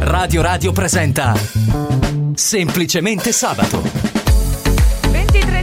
Radio Radio presenta Semplicemente Sabato.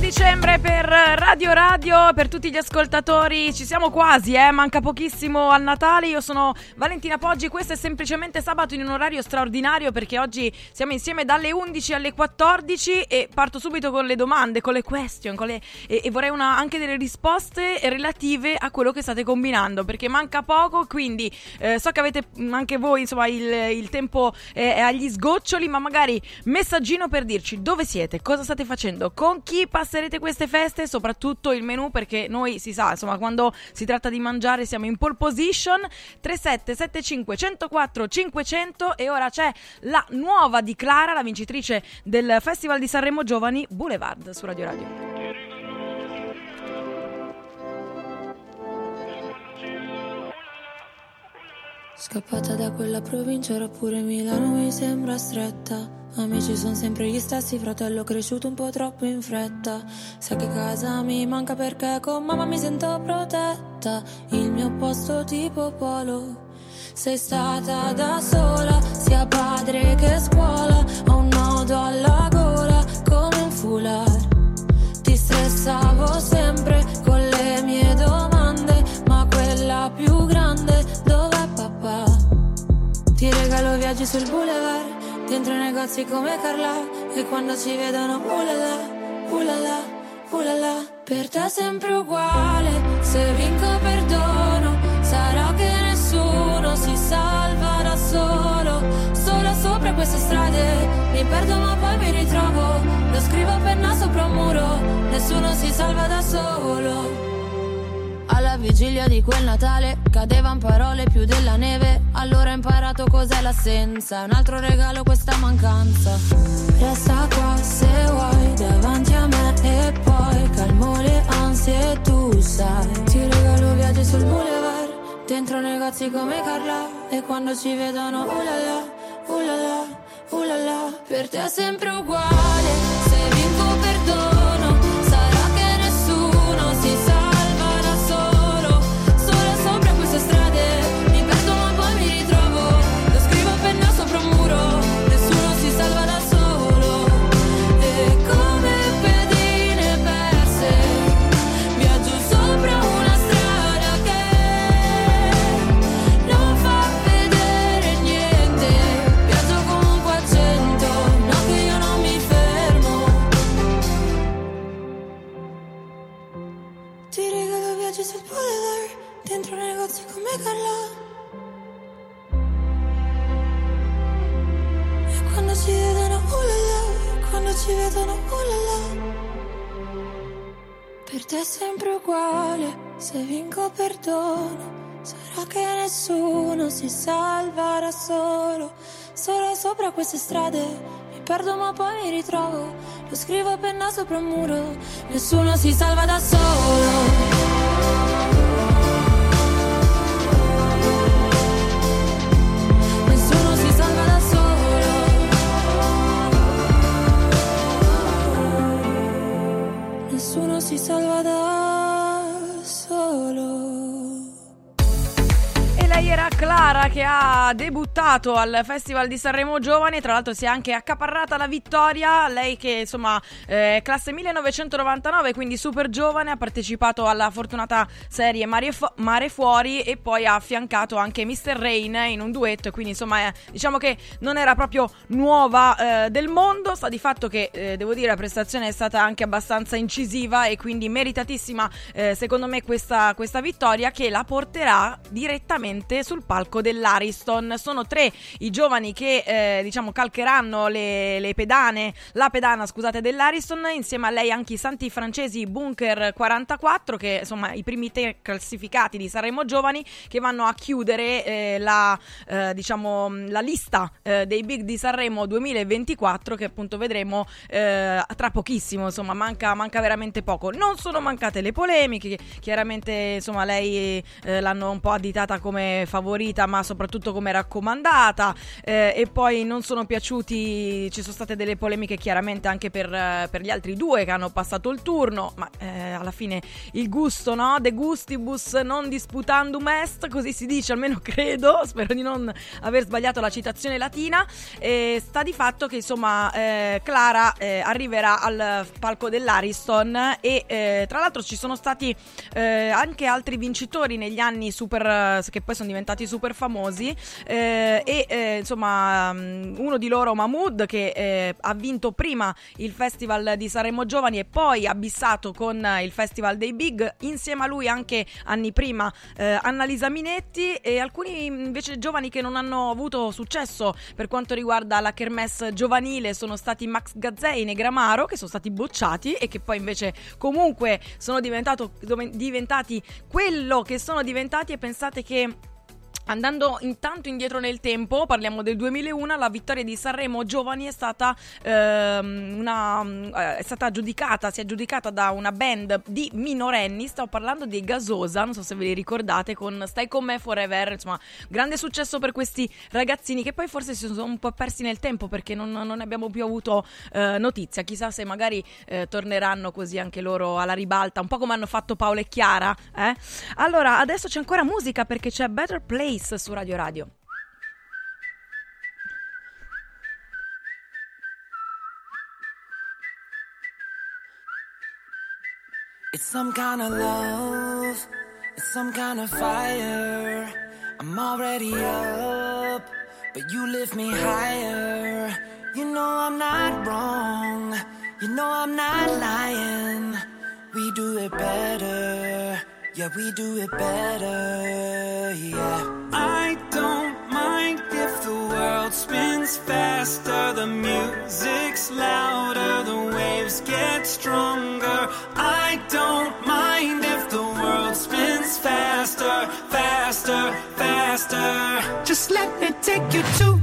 23 dicembre per Radio Radio, per tutti gli ascoltatori, ci siamo quasi, eh? manca pochissimo al Natale, io sono Valentina Poggi, questo è semplicemente sabato in un orario straordinario perché oggi siamo insieme dalle 11 alle 14 e parto subito con le domande, con le question con le, e, e, vorrei una, anche delle risposte relative a quello che state combinando perché manca poco, quindi eh, so che avete anche voi insomma il, il tempo è agli sgoccioli, ma magari messaggino per dirci dove siete, cosa state facendo, con chi passerete queste feste, soprattutto il menù perché noi si sa, insomma, quando si tratta di mangiare siamo in pole position. 3775 104 500 e ora c'è la nuova di Clara, la vincitrice del Festival di Sanremo Giovani Boulevard su Radio Radio. Scappata da quella provincia, ora pure Milano mi sembra stretta. Amici sono sempre gli stessi, fratello cresciuto un po' troppo in fretta. Sa che casa mi manca perché con mamma mi sento protetta. Il mio posto tipo polo. Sei stata da sola, sia padre che scuola. Ho un nodo alla gola come un foulard. Ti stressavo sempre con le mie domande, ma quella più grande papà? Ti regalo viaggi sul boulevard Dentro negozi come Carla E quando ci vedono ulala, ulala, ulala. Per te è sempre uguale Se vinco perdono Sarà che nessuno si salva da solo. Solo sopra queste strade Mi perdo ma poi mi ritrovo. Lo scrivo a penna sopra un muro Nessuno si salva da solo alla vigilia di quel Natale cadevano parole più della neve. Allora ho imparato cos'è l'assenza. Un altro regalo questa mancanza. Resta qua se vuoi davanti a me e poi calmo le ansie tu sai. Ti regalo viaggi sul boulevard. Dentro negozi come Carla. E quando ci vedono, ulala, ulala, ulala. Per te è sempre uguale. Se vinco perdono. Ci vedono, oh là là. Per te è sempre uguale, se vinco perdono. Sarà che nessuno si salva da solo. Solo sopra queste strade mi perdo ma poi mi ritrovo. Lo scrivo a penna sopra un muro. Nessuno si salva da solo. Si salva Era Clara che ha debuttato al Festival di Sanremo Giovani, tra l'altro si è anche accaparrata la vittoria, lei che insomma è eh, classe 1999, quindi super giovane, ha partecipato alla fortunata serie Mare, Fu- Mare Fuori e poi ha affiancato anche Mr. Rain in un duetto, quindi insomma eh, diciamo che non era proprio nuova eh, del mondo, sta di fatto che eh, devo dire la prestazione è stata anche abbastanza incisiva e quindi meritatissima eh, secondo me questa, questa vittoria che la porterà direttamente sul palco dell'Ariston. Sono tre i giovani che eh, diciamo calcheranno le, le, pedane, la pedana scusate dell'Ariston, insieme a lei anche i santi francesi Bunker 44 che insomma i primi tre classificati di Sanremo Giovani che vanno a chiudere eh, la, eh, diciamo, la lista eh, dei big di Sanremo 2024 che appunto vedremo eh, tra pochissimo, insomma manca, manca, veramente poco. Non sono mancate le polemiche, chiaramente insomma lei eh, l'hanno un po' additata come favorita ma soprattutto come raccomandata. Eh, e poi non sono piaciuti, ci sono state delle polemiche chiaramente anche per, per gli altri due che hanno passato il turno, ma eh, alla fine il gusto, no? De gustibus non disputandum est, così si dice, almeno credo, spero di non aver sbagliato la citazione latina. E sta di fatto che insomma eh, Clara eh, arriverà al palco dell'Ariston e eh, tra l'altro ci sono stati eh, anche altri vincitori negli anni super che poi sono diventati super famosi eh, e eh, insomma mm, uno di loro Mahmood che ha vinto prima il festival di Sanremo Giovani e poi ha bissato con il festival dei Big insieme a lui anche anni prima Annalisa Minetti e alcuni invece giovani che non hanno avuto successo per quanto riguarda la kermesse giovanile sono stati Max Gazzei e Negramaro che sono stati bocciati e che poi invece comunque sono diventati quello che sono diventati e pensate che Andando intanto indietro nel tempo, parliamo del 2001, la vittoria di Sanremo Giovani è stata, ehm, una, eh, è stata giudicata, si è giudicata da una band di minorenni, stavo parlando di Gasosa, non so se ve li ricordate, con Stai con me forever, insomma, grande successo per questi ragazzini che poi forse si sono un po' persi nel tempo perché non, ne abbiamo più avuto eh, notizia, chissà se magari eh, torneranno così anche loro alla ribalta, un po' come hanno fatto Paolo e Chiara. Eh? Allora, adesso c'è ancora musica perché c'è Better Place Su Radio Radio. It's some kind of love, it's some kind of fire. I'm already up, but you lift me higher. You know I'm not wrong, you know I'm not lying. We do it better. Yeah, we do it better, yeah. I don't mind if the world spins faster, the music's louder, the waves get stronger. I don't mind if the world spins faster, faster, faster. Just let me take you to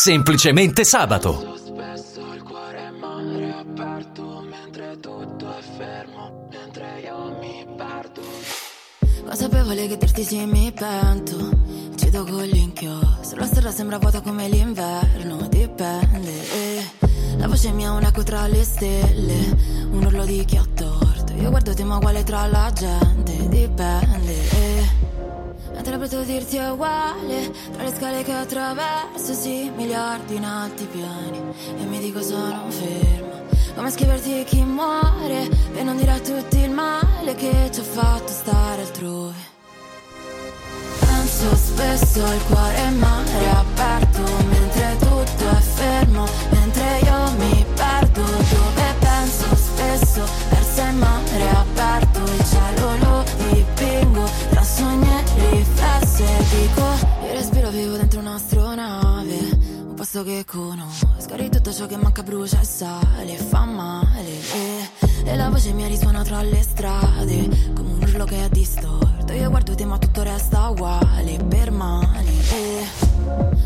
Semplicemente sabato. Spesso il cuore mare aperto mentre tutto è fermo, mentre io mi perdo. Consapevole che dirti sì mi pento Cito con l'inchiostro La strada sembra vuota come l'inverno Dipende. La voce mia è un eco tra le stelle Un urlo di chi ha torto Io guardo te ma uguale tra la gente Dipende eh. Interpreto dirti è uguale Tra le scale che attraverso Sì, miliardi in alti piani. E mi dico sono ferma come scriverti chi muore Per non dire a tutti il male che ci ha fatto stare altrove. Penso spesso al cuore è mare aperto Mentre tutto è fermo Mentre io mi perdo. Dove penso spesso Verso il mare aperto posto che conosco. Di tutto ciò che manca brucia e sale Fa male. E, e la voce mia risuona tra le strade Come un urlo che è distorto. Io guardo te ma tutto resta uguale Per male. E,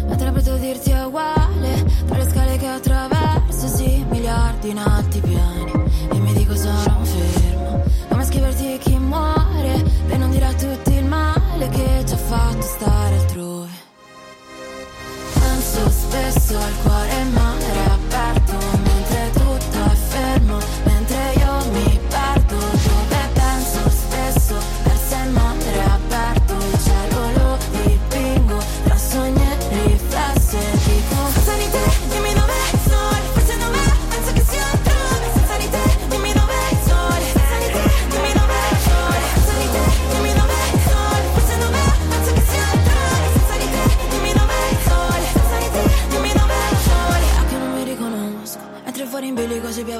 Interpreto dirti è uguale Tra le scale che attraverso Sì, miliardi in alti piani E mi dico sono fermo. Come scriverti spesso al cuore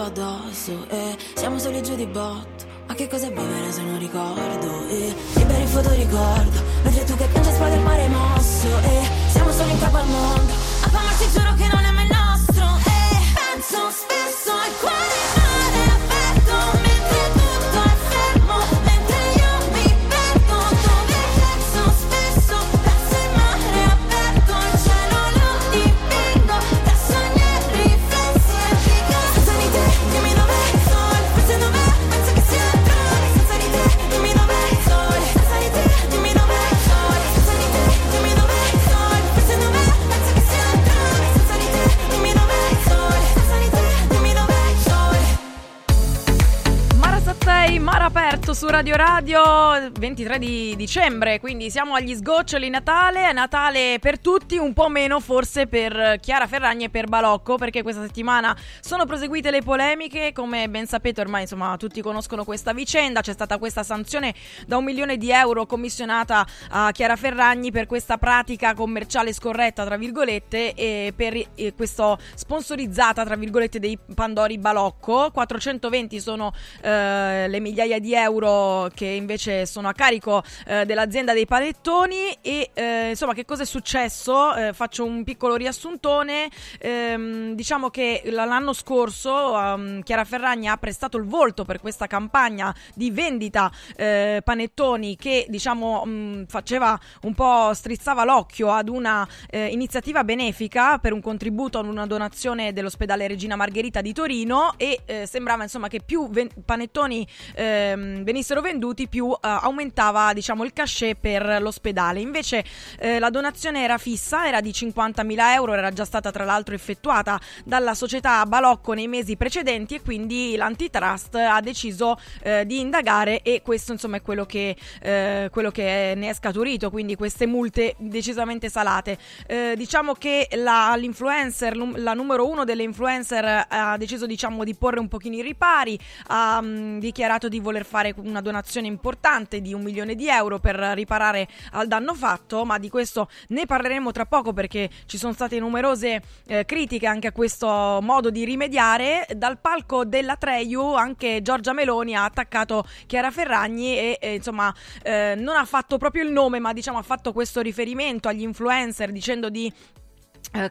addosso E siamo soli giù di botto ma che cos'è vivere se non ricordo? E liberi fotoricordo Mentre tu che piangi esplode il mare mosso E siamo soli in capo al mondo A famarci giuro che non è su Radio Radio 23 di dicembre, quindi siamo agli sgoccioli Natale, Natale per tutti, un po' meno forse per Chiara Ferragni e per Balocco, perché questa settimana sono proseguite le polemiche, come ben sapete ormai insomma tutti conoscono questa vicenda, c'è stata questa sanzione da un milione di euro commissionata a Chiara Ferragni per questa pratica commerciale scorretta, tra virgolette, e per eh, questo sponsorizzata, tra virgolette, dei Pandori Balocco, 420 sono eh, le migliaia di euro che invece sono a carico eh, dell'azienda dei panettoni e eh, insomma che cosa è successo? Eh, faccio un piccolo riassuntone, Ehm, diciamo che l'anno scorso um, Chiara Ferragni ha prestato il volto per questa campagna di vendita eh, panettoni che diciamo mh, faceva un po' strizzava l'occhio ad una eh, iniziativa benefica per un contributo ad una donazione dell'ospedale Regina Margherita di Torino e eh, sembrava insomma che più ven- panettoni ehm, venissero venduti più eh, aumentava diciamo il cachet per l'ospedale. Invece eh, la donazione era fissa era di 50.000 euro era già stata tra l'altro effettuata dalla società Balocco nei mesi precedenti e quindi l'antitrust ha deciso eh, di indagare e questo insomma è quello che, eh, quello che ne è scaturito quindi queste multe decisamente salate. Eh, diciamo che la, l'influencer la numero uno delle influencer ha deciso diciamo di porre un pochino i ripari ha mh, dichiarato di voler fare una donazione importante di un milione di euro per riparare al danno fatto ma di questo ne parleremo tra poco perché ci sono state numerose eh, critiche anche a questo modo di rimediare. Dal palco della Treiu anche Giorgia Meloni ha attaccato Chiara Ferragni e eh, insomma eh, non ha fatto proprio il nome ma diciamo ha fatto questo riferimento agli influencer dicendo di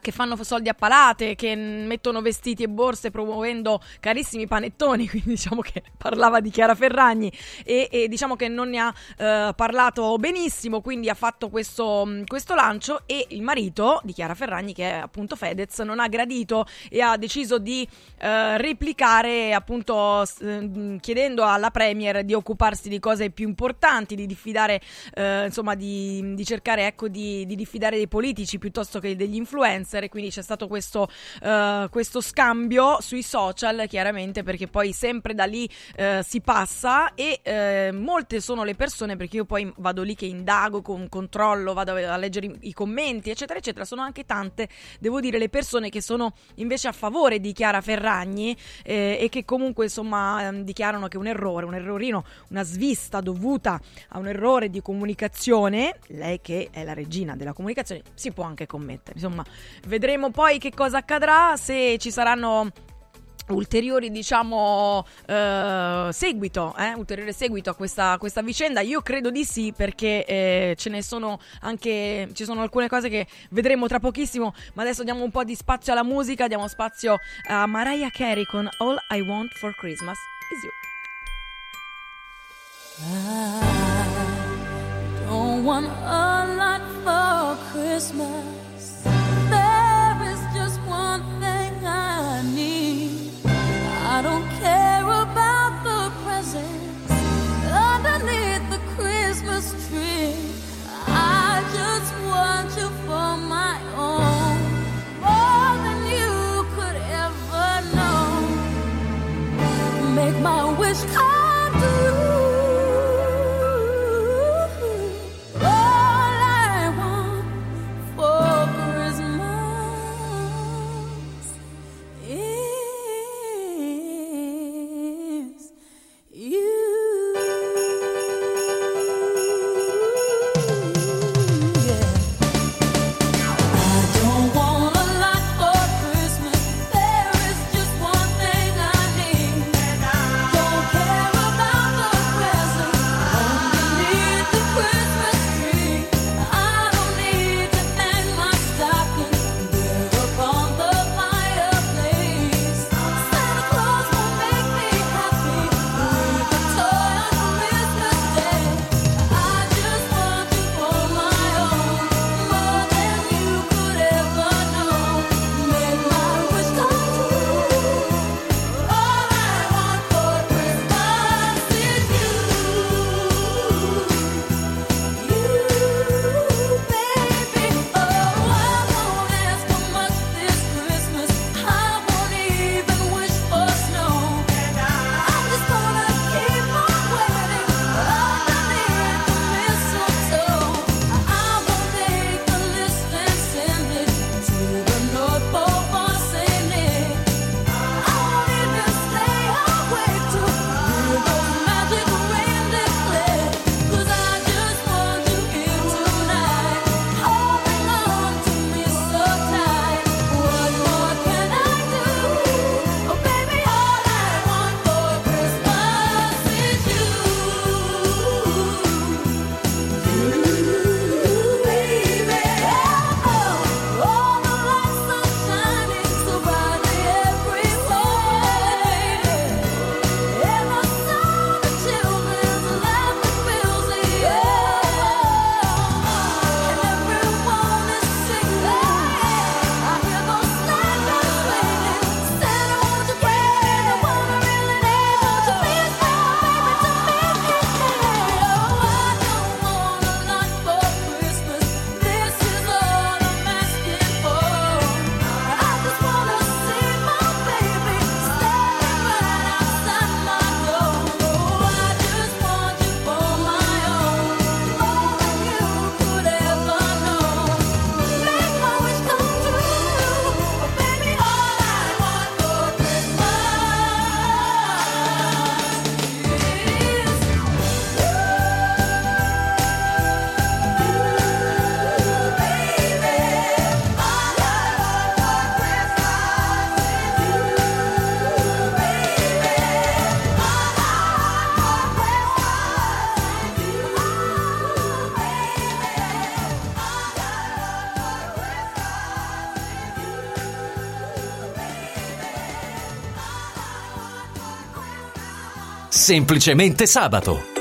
che fanno soldi a palate, che mettono vestiti e borse promuovendo carissimi panettoni, quindi diciamo che parlava di Chiara Ferragni e, e diciamo che non ne ha eh, parlato benissimo, quindi ha fatto questo, mm, questo, lancio e il marito di Chiara Ferragni, che è appunto Fedez, non ha gradito e ha deciso di eh, replicare appunto eh, chiedendo alla Premier di occuparsi di cose più importanti, di diffidare, eh, insomma di, di cercare ecco di, di diffidare dei politici piuttosto che degli influencer influencer, quindi c'è stato questo, uh, questo scambio sui social, chiaramente, perché poi sempre da lì uh, si passa e uh, molte sono le persone, perché io poi vado lì che indago, con controllo, vado a leggere i, i commenti, eccetera, eccetera, sono anche tante, devo dire, le persone che sono invece a favore di Chiara Ferragni eh, e che comunque insomma ehm, dichiarano che un errore, un errorino, una svista dovuta a un errore di comunicazione, lei che è la regina della comunicazione, si può anche commettere. Insomma, Vedremo poi che cosa accadrà, se ci saranno ulteriori diciamo eh, seguito eh, ulteriore seguito a questa, questa, vicenda. Io credo di sì perché eh, ce ne sono anche ci sono alcune cose che vedremo tra pochissimo ma adesso diamo un po' di spazio alla musica diamo spazio a Mariah Carey con All I Want for Christmas is You. I don't want a lot for Christmas semplicemente sabato.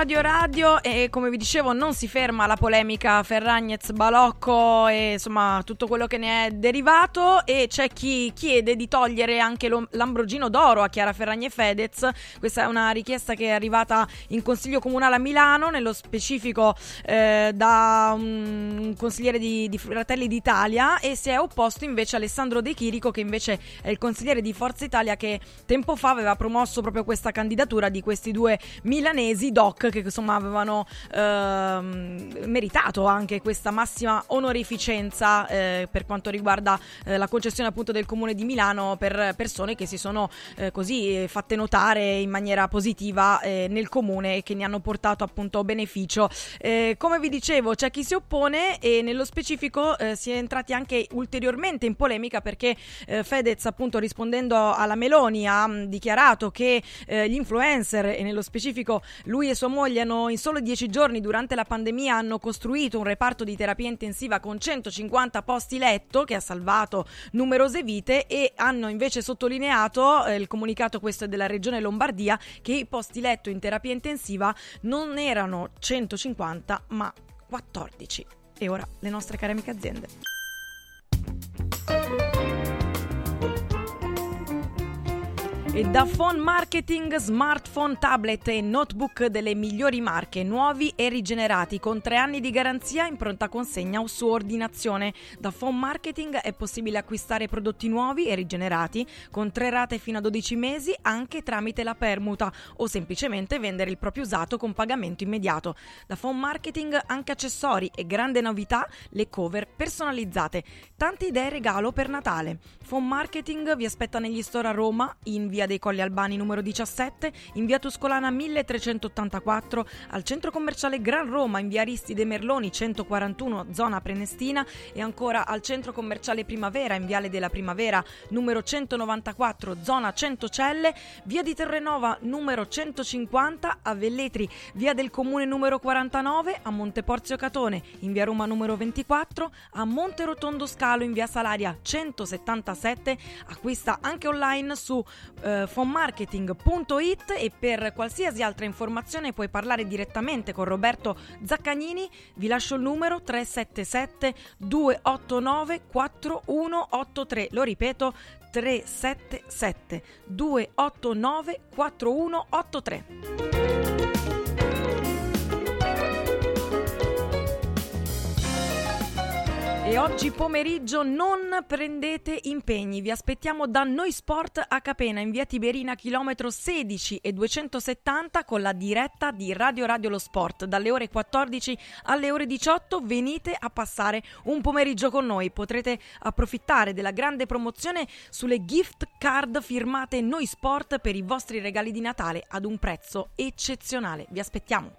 Radio Radio e come vi dicevo non si ferma la polemica Ferragnez-Balocco e insomma tutto quello che ne è derivato e c'è chi chiede di togliere anche l'Ambrogino d'oro a Chiara Ferragni e Fedez. Questa è una richiesta che è arrivata in Consiglio Comunale a Milano, nello specifico eh, da un consigliere di, di Fratelli d'Italia e si è opposto invece Alessandro De Chirico che invece è il consigliere di Forza Italia che tempo fa aveva promosso proprio questa candidatura di questi due milanesi doc che insomma avevano ehm, meritato anche questa massima onorificenza eh, per quanto riguarda eh, la concessione appunto del comune di Milano per persone che si sono eh, così fatte notare in maniera positiva eh, nel comune e che ne hanno portato appunto beneficio. Eh, come vi dicevo c'è chi si oppone e nello specifico eh, si è entrati anche ulteriormente in polemica perché eh, Fedez appunto rispondendo alla Meloni ha dichiarato che eh, gli influencer e nello specifico lui e sua moglie hanno in solo dieci giorni durante la pandemia hanno costruito un reparto di terapia intensiva con 150 posti letto che ha salvato numerose vite e hanno invece sottolineato eh, il comunicato questo è della regione Lombardia che i posti letto in terapia intensiva non erano 150 ma 14 e ora le nostre care amiche aziende E da phone marketing, smartphone, tablet e notebook delle migliori marche, nuovi e rigenerati, con tre anni di garanzia in pronta consegna o su ordinazione. Da phone marketing è possibile acquistare prodotti nuovi e rigenerati con tre rate fino a 12 mesi anche tramite la permuta o semplicemente vendere il proprio usato con pagamento immediato. Da phone marketing anche accessori e grande novità, le cover personalizzate. Tante idee regalo per Natale. Phone marketing vi aspetta negli store a Roma, in via dei Colli Albani numero 17, in via Tuscolana 1384, al centro commerciale Gran Roma in via Aristide Merloni 141 zona Prenestina e ancora al centro commerciale Primavera in viale della Primavera numero 194 zona Centocelle, via di Terrenova numero 150 a Velletri, via del Comune numero 49 a Monteporzio Catone in via Roma numero 24, a Monte Rotondo Scalo in via Salaria 177, acquista anche online su eh, fonmarketing.it e per qualsiasi altra informazione puoi parlare direttamente con Roberto Zaccagnini. Vi lascio il numero 377 289 4183. Lo ripeto 377 289 4183. E oggi pomeriggio non prendete impegni, vi aspettiamo da Noi Sport a Capena in via Tiberina chilometro 16 e 270 con la diretta di Radio Radio Lo Sport. Dalle ore 14 alle ore 18 venite a passare un pomeriggio con noi, potrete approfittare della grande promozione sulle gift card firmate Noi Sport per i vostri regali di Natale ad un prezzo eccezionale, vi aspettiamo.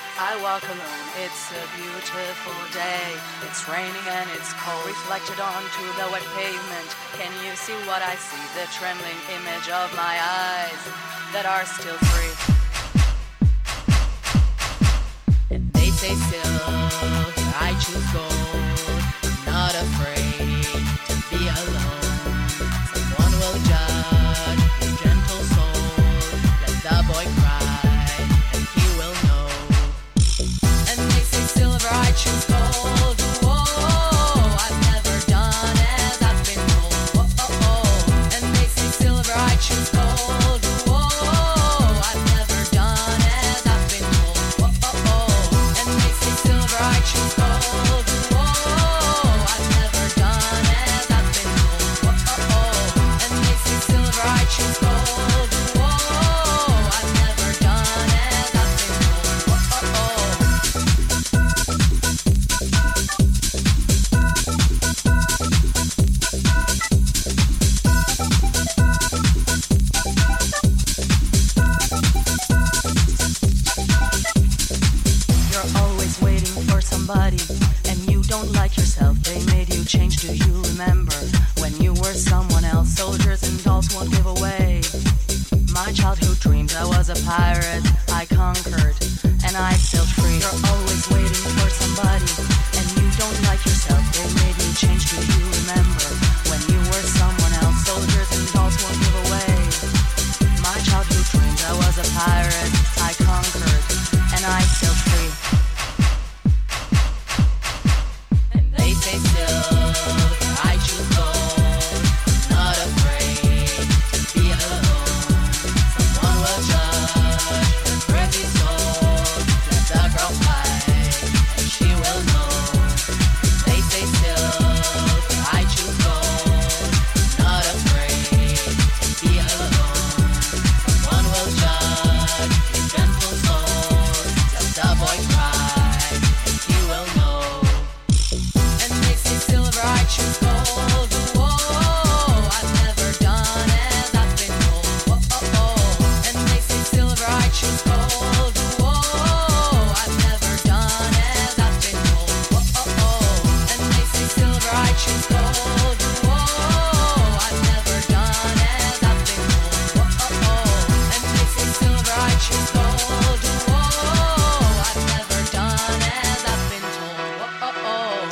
I walk alone, it's a beautiful day. It's raining and it's cold, reflected onto the wet pavement. Can you see what I see? The trembling image of my eyes that are still free. They say silk, I choose gold.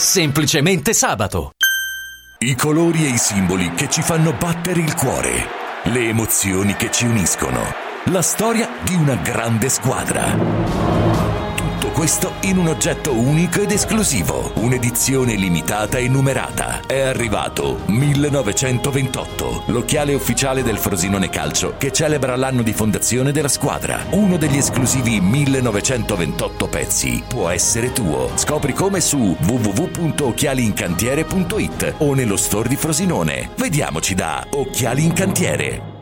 Semplicemente sabato. I colori e i simboli che ci fanno battere il cuore, le emozioni che ci uniscono, la storia di una grande squadra. Tutto questo in un oggetto unico ed esclusivo, un'edizione limitata e numerata. È arrivato 1928, l'occhiale ufficiale del Frosinone Calcio che celebra l'anno di fondazione della squadra. Uno degli esclusivi 1928 pezzi può essere tuo. Scopri come su www.occhialiincantiere.it o nello store di Frosinone. Vediamoci da Occhiali in Cantiere.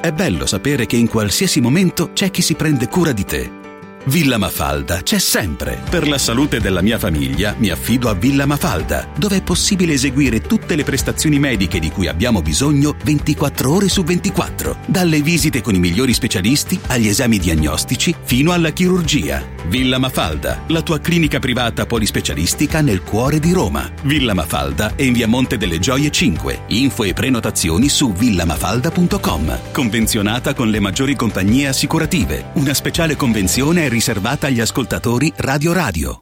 È bello sapere che in qualsiasi momento c'è chi si prende cura di te. Villa Mafalda c'è sempre. Per la salute della mia famiglia mi affido a Villa Mafalda, dove è possibile eseguire tutte le prestazioni mediche di cui abbiamo bisogno 24 ore su 24, dalle visite con i migliori specialisti agli esami diagnostici fino alla chirurgia. Villa Mafalda, la tua clinica privata polispecialistica nel cuore di Roma. Villa Mafalda è in via Monte delle Gioie 5. Info e prenotazioni su villamafalda.com. Convenzionata con le maggiori compagnie assicurative. Una speciale convenzione è riservata agli ascoltatori Radio Radio.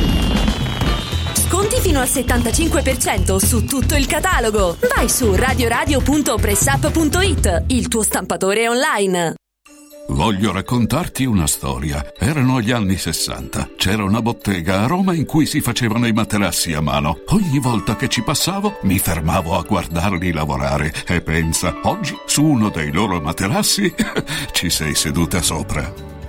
Sconti fino al 75% su tutto il catalogo. Vai su radioradio.pressup.it, il tuo stampatore online. Voglio raccontarti una storia. Erano gli anni 60. C'era una bottega a Roma in cui si facevano i materassi a mano. Ogni volta che ci passavo mi fermavo a guardarli lavorare e pensa, oggi su uno dei loro materassi ci sei seduta sopra.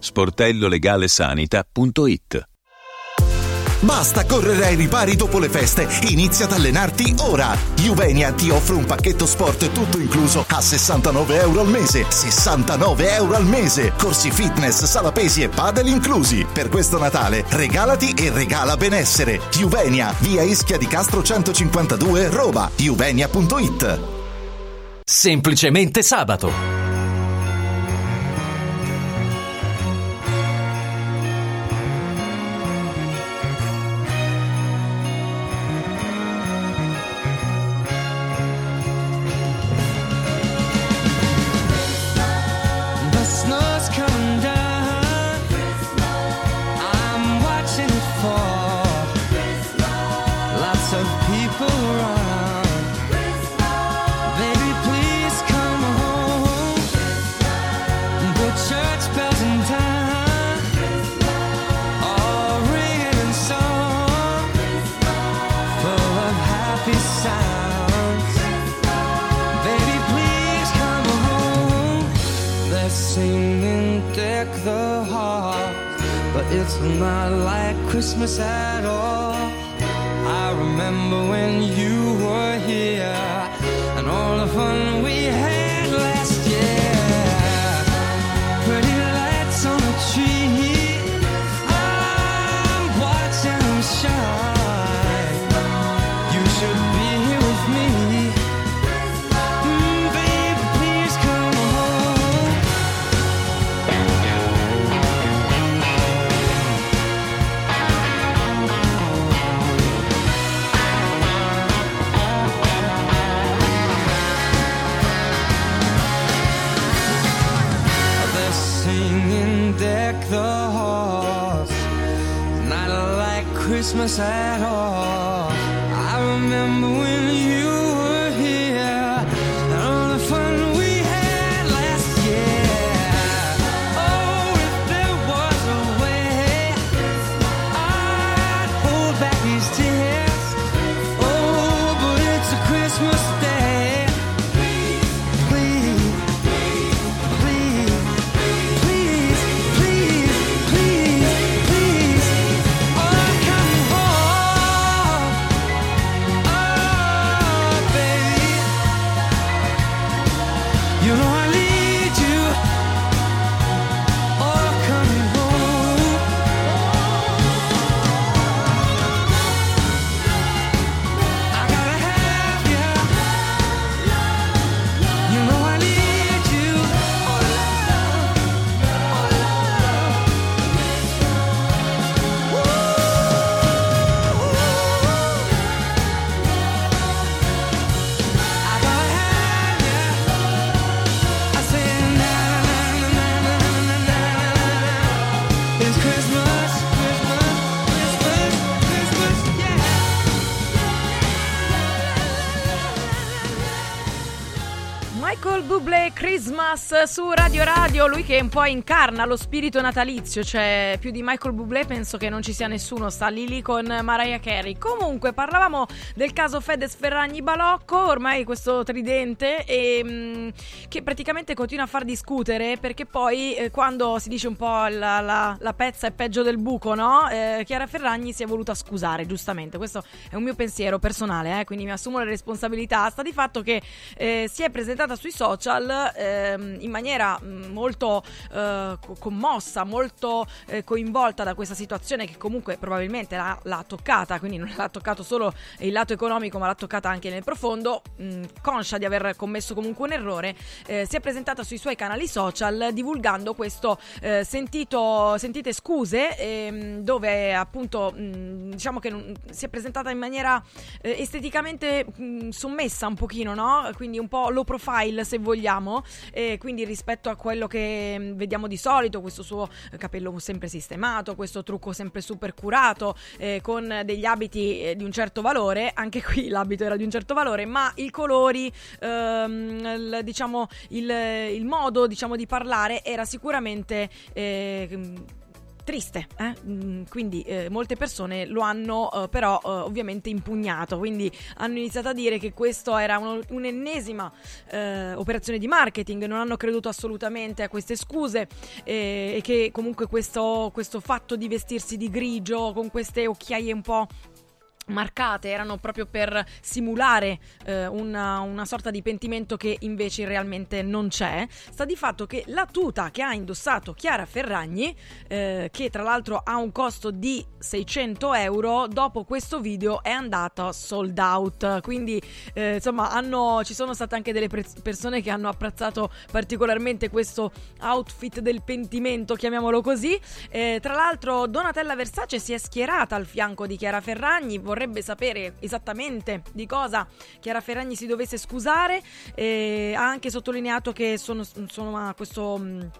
sportellolegalesanita.it Basta correre ai ripari dopo le feste, inizia ad allenarti ora! Juvenia ti offre un pacchetto sport tutto incluso a 69 euro al mese. 69 euro al mese! Corsi fitness, sala pesi e padel inclusi. Per questo Natale regalati e regala benessere. Juvenia, via Ischia di Castro 152, Roma. Juvenia.it Semplicemente sabato. Michael Bublé Christmas su Radio Radio, lui che un po' incarna lo spirito natalizio, cioè più di Michael Bublé penso che non ci sia nessuno, sta lì lì con Mariah Carey. Comunque parlavamo del caso Fedez Ferragni Balocco, ormai questo tridente e, mh, che praticamente continua a far discutere perché poi eh, quando si dice un po' la, la- la pezza è peggio del buco, no? Eh, Chiara Ferragni si è voluta scusare, giustamente, questo è un mio pensiero personale, eh, quindi mi assumo le responsabilità. Sta di fatto che eh, si è presentata sui social ehm, in maniera mh, molto eh, co- commossa, molto eh, coinvolta da questa situazione che comunque probabilmente l'ha, l'ha toccata, quindi non l'ha toccato solo il lato economico ma l'ha toccata anche nel profondo, mh, conscia di aver commesso comunque un errore, eh, si è presentata sui suoi canali social divulgando questo eh, sentito, sentite scuse ehm, dove appunto mh, diciamo che non- si è presentata in maniera eh, esteticamente mh, sommessa un pochino, no? Quindi un po' low profile se vogliamo, e quindi rispetto a quello che mh, vediamo di solito, questo suo eh, capello sempre sistemato, questo trucco sempre super curato, eh, con degli abiti eh, di un certo valore, anche qui l'abito era di un certo valore, ma i colori, ehm, il, diciamo, il, il modo diciamo, di parlare era sicuramente... eh, triste, eh? Mm, quindi eh, molte persone lo hanno eh, però eh, ovviamente impugnato, quindi hanno iniziato a dire che questo era uno- un'ennesima eh, operazione di marketing, non hanno creduto assolutamente a queste scuse eh, e che comunque questo, questo fatto di vestirsi di grigio con queste occhiaie un po' marcate erano proprio per simulare eh, una, una sorta di pentimento che invece realmente non c'è. Sta di fatto che la tuta che ha indossato Chiara Ferragni, eh, che tra l'altro ha un costo di 600 euro, dopo questo video è andata sold out. Quindi eh, insomma hanno, ci sono state anche delle pre- persone che hanno apprezzato particolarmente questo outfit del pentimento, chiamiamolo così. Eh, tra l'altro Donatella Versace si è schierata al fianco di Chiara Ferragni, vorrebbe sapere esattamente di cosa Chiara Ferragni si dovesse scusare, eh, ha anche sottolineato che sono, sono questo... mh,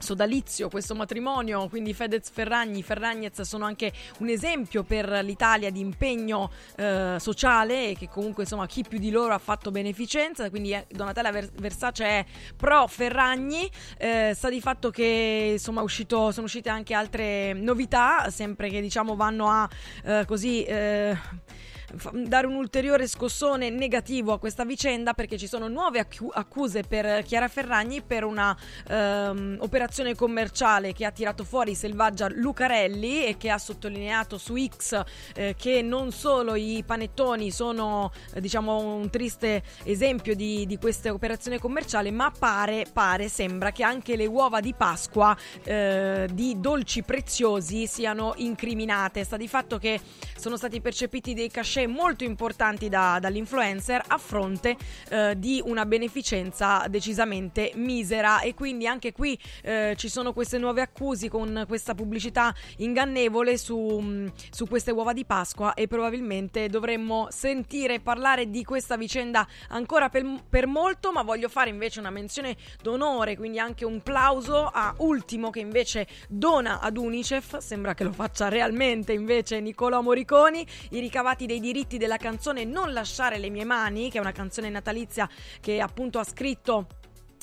sodalizio, questo matrimonio, quindi Fedez Ferragni, Ferragnez sono anche un esempio per l'Italia di impegno eh, sociale e che comunque insomma chi più di loro ha fatto beneficenza, quindi eh, Donatella Ver- Versace è pro Ferragni, eh, sta di fatto che insomma uscito, sono uscite anche altre novità, sempre che diciamo vanno a eh, così... dare un ulteriore scossone negativo a questa vicenda perché ci sono nuove accu- accuse per Chiara Ferragni per una ehm, operazione commerciale che ha tirato fuori Selvaggia Lucarelli e che ha sottolineato su X eh, che non solo i panettoni sono eh, diciamo un triste esempio di, di questa operazione commerciale ma pare, pare, sembra che anche le uova di Pasqua eh, di dolci preziosi siano incriminate. Sta di fatto che sono stati percepiti dei cachet molto importanti da- dall'influencer a fronte eh, di una beneficenza decisamente misera. E quindi anche qui eh, ci sono queste nuove accuse con questa pubblicità ingannevole su, mh, su queste uova di Pasqua e probabilmente dovremmo sentire parlare di questa vicenda ancora per, per molto ma voglio fare invece una menzione d'onore quindi anche un plauso a Ultimo che invece dona ad Unicef sembra che lo faccia realmente invece Nicolò Moriconi i ricavati dei diritti della canzone Non lasciare le mie mani che è una canzone natalizia che appunto ha scritto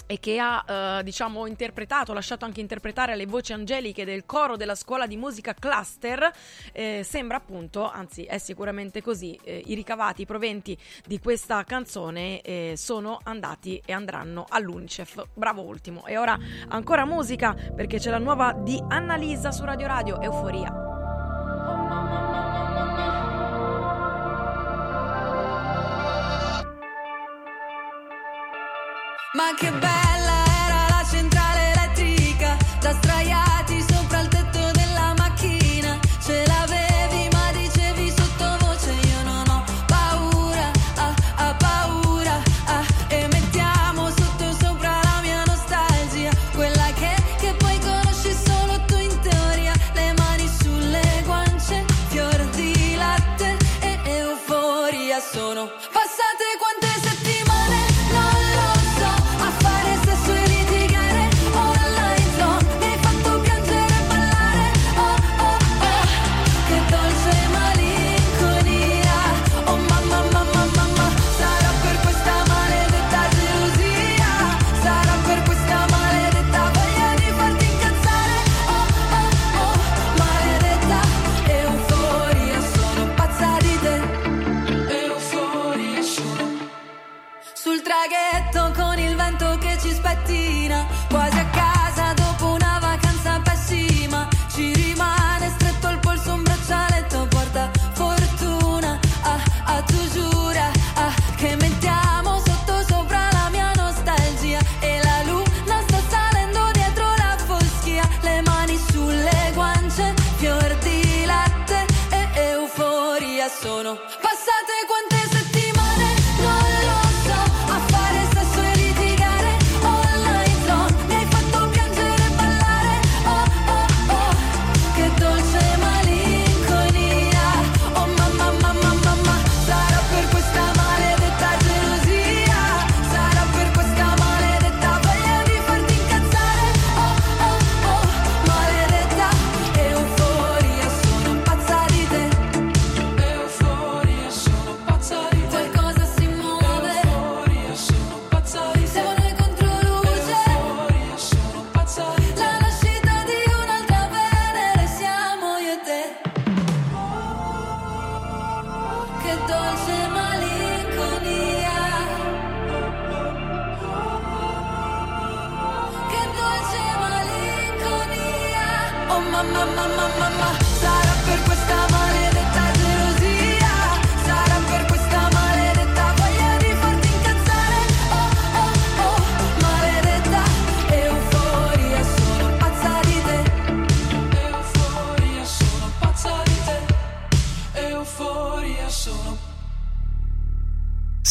e che ha eh, diciamo interpretato, lasciato anche interpretare alle voci angeliche del coro della scuola di musica Cluster, eh, sembra appunto, anzi è sicuramente così, eh, i ricavati, i proventi di questa canzone eh, sono andati e andranno all'Unicef. Bravo ultimo. E ora ancora musica perché c'è la nuova di Annalisa su Radio Radio, Euforia. Ma che bella era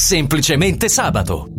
Semplicemente sabato.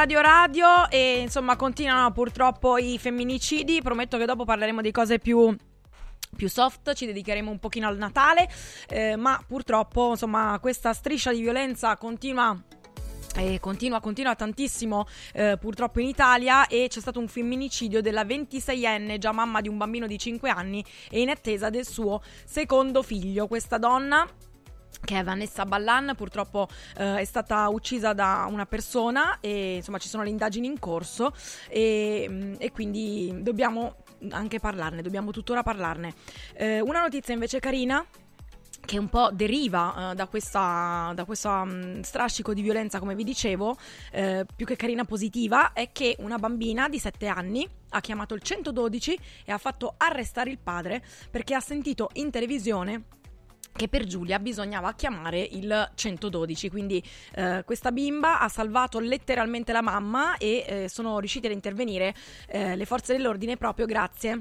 Radio Radio e insomma continuano purtroppo i femminicidi. Prometto che dopo parleremo di cose più più soft, ci dedicheremo un pochino al Natale, eh, ma purtroppo insomma questa striscia di violenza continua e continua, continua tantissimo eh, purtroppo in Italia e c'è stato un femminicidio della 26enne, già mamma di un bambino di 5 anni e in attesa del suo secondo figlio. Questa donna che è Vanessa Ballan, purtroppo eh, è stata uccisa da una persona e insomma ci sono le indagini in corso e, mm, e quindi dobbiamo anche parlarne, dobbiamo tuttora parlarne. Eh, una notizia invece carina che un po' deriva uh, da, questa, da questo um, strascico di violenza, come vi dicevo, eh, più che carina positiva, è che una bambina di 7 anni ha chiamato il 112 e ha fatto arrestare il padre perché ha sentito in televisione che per Giulia bisognava chiamare il 112, quindi eh, questa bimba ha salvato letteralmente la mamma e eh, sono riuscite ad intervenire eh, le forze dell'ordine proprio grazie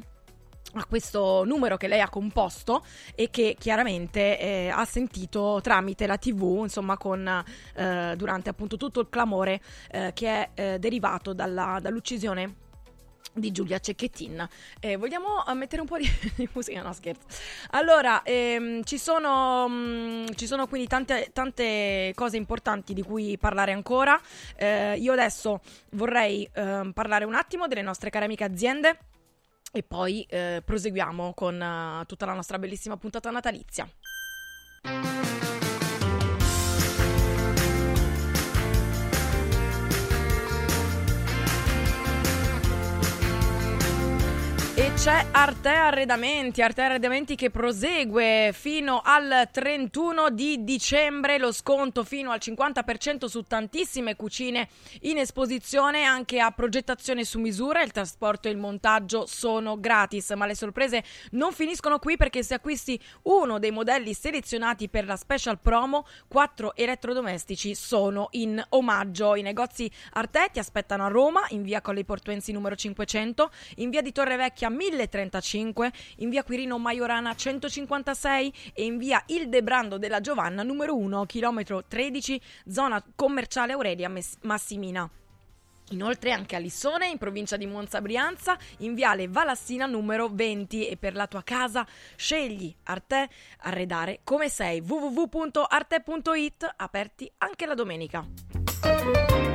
a questo numero che lei ha composto e che chiaramente eh, ha sentito tramite la tv insomma con eh, durante appunto tutto il clamore eh, che è eh, derivato dalla, dall'uccisione di Giulia Cecchettin. Eh, vogliamo mettere un po' di, di musica? No, scherzo. Allora, ehm, ci, sono, mh, ci sono quindi tante, tante cose importanti di cui parlare ancora. Eh, io adesso vorrei ehm, parlare un attimo delle nostre care amiche aziende e poi eh, proseguiamo con uh, tutta la nostra bellissima puntata natalizia. C'è Arte Arredamenti, Arte Arredamenti che prosegue fino al 31 di dicembre, lo sconto fino al 50% su tantissime cucine in esposizione, anche a progettazione su misura, il trasporto e il montaggio sono gratis, ma le sorprese non finiscono qui perché se acquisti uno dei modelli selezionati per la special promo, quattro elettrodomestici sono in omaggio. I negozi Arte ti aspettano a Roma, in via Colli Portuensi numero 500, in via di Torre Vecchia 1035, in via Quirino Maiorana 156 e in via Il Debrando della Giovanna numero 1, chilometro 13, zona commerciale Aurelia Massimina. Inoltre anche a Lissone, in provincia di Monza Brianza, in viale Valassina numero 20 e per la tua casa scegli Arte Arredare come sei www.arte.it aperti anche la domenica.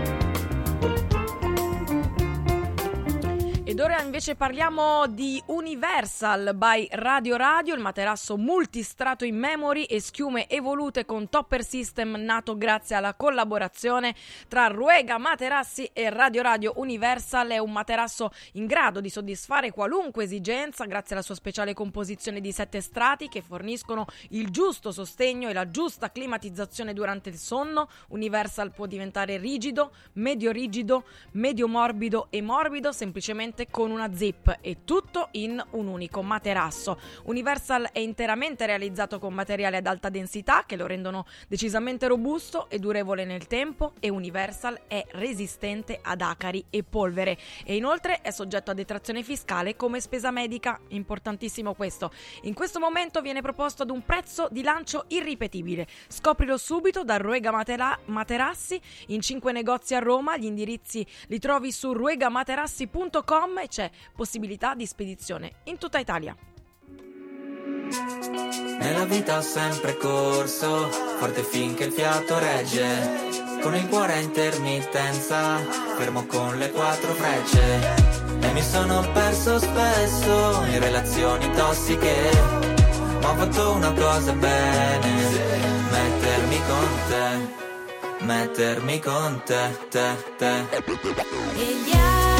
Ed ora invece parliamo di Universal by Radio Radio, il materasso multistrato in memory e schiume evolute con topper system nato grazie alla collaborazione tra Ruega Materassi e Radio Radio Universal. È un materasso in grado di soddisfare qualunque esigenza grazie alla sua speciale composizione di sette strati che forniscono il giusto sostegno e la giusta climatizzazione durante il sonno. Universal può diventare rigido, medio rigido, medio morbido e morbido semplicemente con una zip e tutto in un unico materasso. Universal è interamente realizzato con materiali ad alta densità che lo rendono decisamente robusto e durevole nel tempo e Universal è resistente ad acari e polvere e inoltre è soggetto a detrazione fiscale come spesa medica, importantissimo questo. In questo momento viene proposto ad un prezzo di lancio irripetibile. Scoprilo subito da Ruega Matera- Materassi in 5 negozi a Roma, gli indirizzi li trovi su ruegamaterassi.com e c'è possibilità di spedizione in tutta Italia. Nella vita ho sempre corso, forte finché il fiato regge. Con il cuore a intermittenza, fermo con le quattro frecce. E mi sono perso spesso in relazioni tossiche. Ma ho fatto una cosa bene, mettermi con te, mettermi con te, te, te.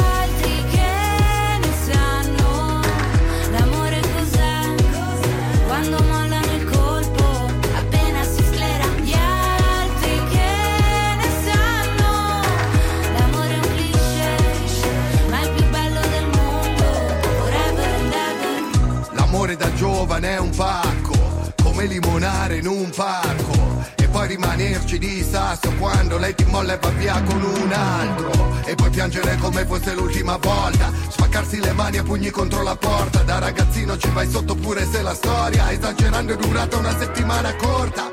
L'amore è un cliché ma il più bello del mondo forever and ever L'amore da giovane è un pacco, come limonare in un parco. E poi rimanerci di sasso quando lei ti molla e va via con un altro. E poi piangere come fosse l'ultima volta. Spaccarsi le mani a pugni contro la porta. Da ragazzino ci vai sotto pure se la storia, esagerando, è durata una settimana corta.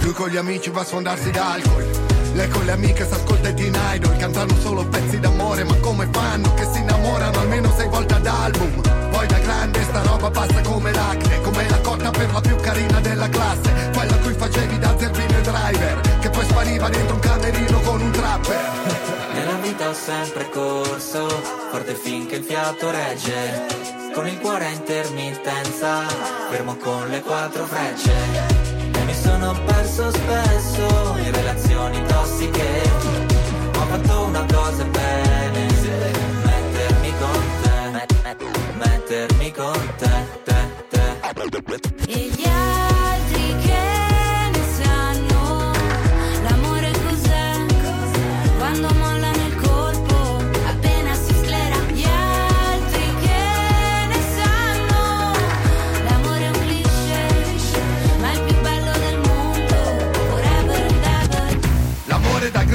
Lui con gli amici va a sfondarsi d'alcol. Lei con le amiche s'ascolta i Teen Idol Cantano solo pezzi d'amore Ma come fanno che si innamorano almeno sei volte ad album Poi da grande sta roba passa come l'acne Come la cotta per la più carina della classe Quella cui facevi da e driver Che poi spariva dentro un camerino con un trapper Nella vita ho sempre corso, forte finché il fiato regge. Con il cuore a intermittenza, fermo con le quattro frecce. E mi sono perso spesso in relazioni tossiche. Ho fatto una cosa bene, mettermi con te, met- met- mettermi con te, te, te. E gli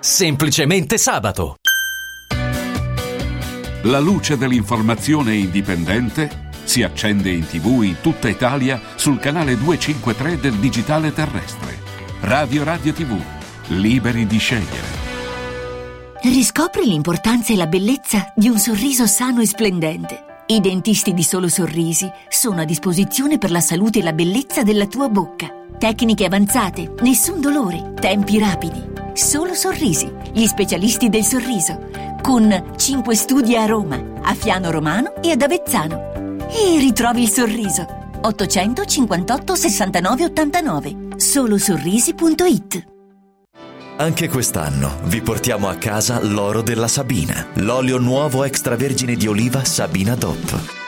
Semplicemente sabato. La luce dell'informazione indipendente si accende in tv in tutta Italia sul canale 253 del digitale terrestre. Radio Radio TV, liberi di scegliere. Riscopri l'importanza e la bellezza di un sorriso sano e splendente. I dentisti di Solo Sorrisi sono a disposizione per la salute e la bellezza della tua bocca. Tecniche avanzate, nessun dolore, tempi rapidi. Solo Sorrisi, gli specialisti del sorriso, con 5 studi a Roma, a Fiano Romano e ad Avezzano. E ritrovi il sorriso. 858 69 89 solosorrisi.it Anche quest'anno vi portiamo a casa l'oro della Sabina, l'olio nuovo extravergine di oliva Sabina DOP.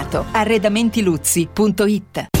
Arredamentiluzzi.it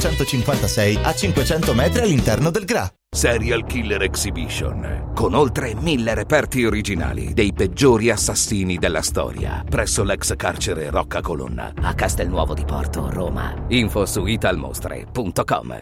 956 a 500 metri all'interno del GRA. Serial Killer Exhibition, con oltre mille reperti originali dei peggiori assassini della storia, presso l'ex carcere Rocca Colonna, a Castelnuovo di Porto, Roma. Info su italmostre.com.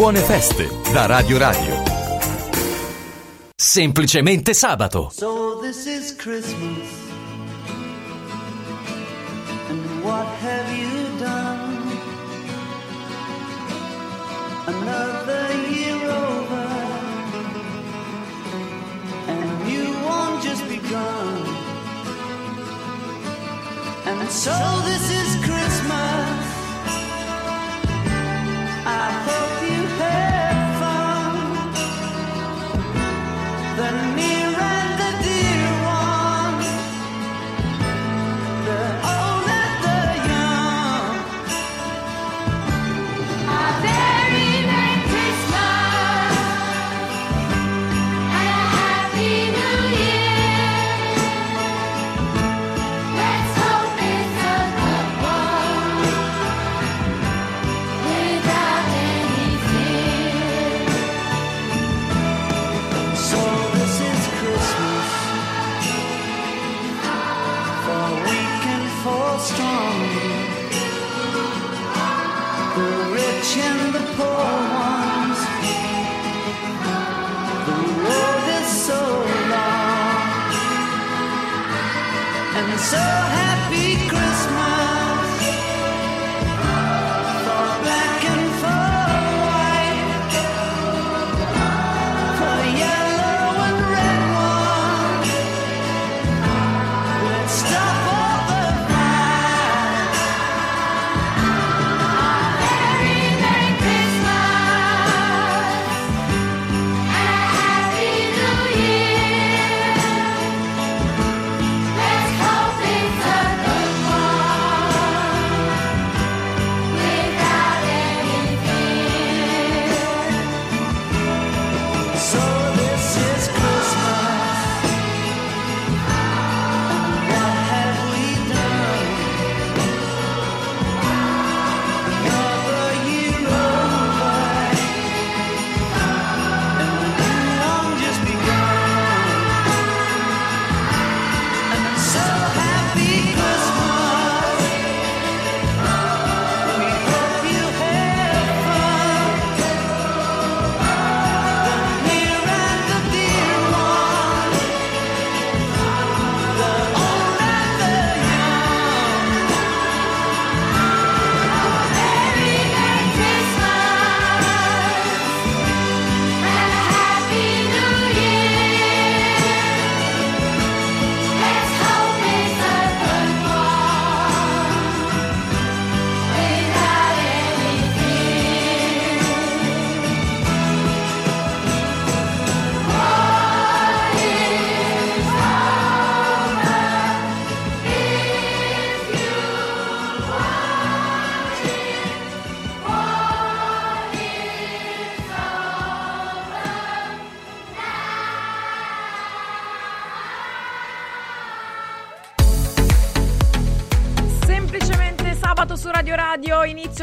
Buone feste da Radio Radio. Semplicemente sabato. So this is Christmas. And what have you done? Another year over. And you won't just begun. And so this is Christmas.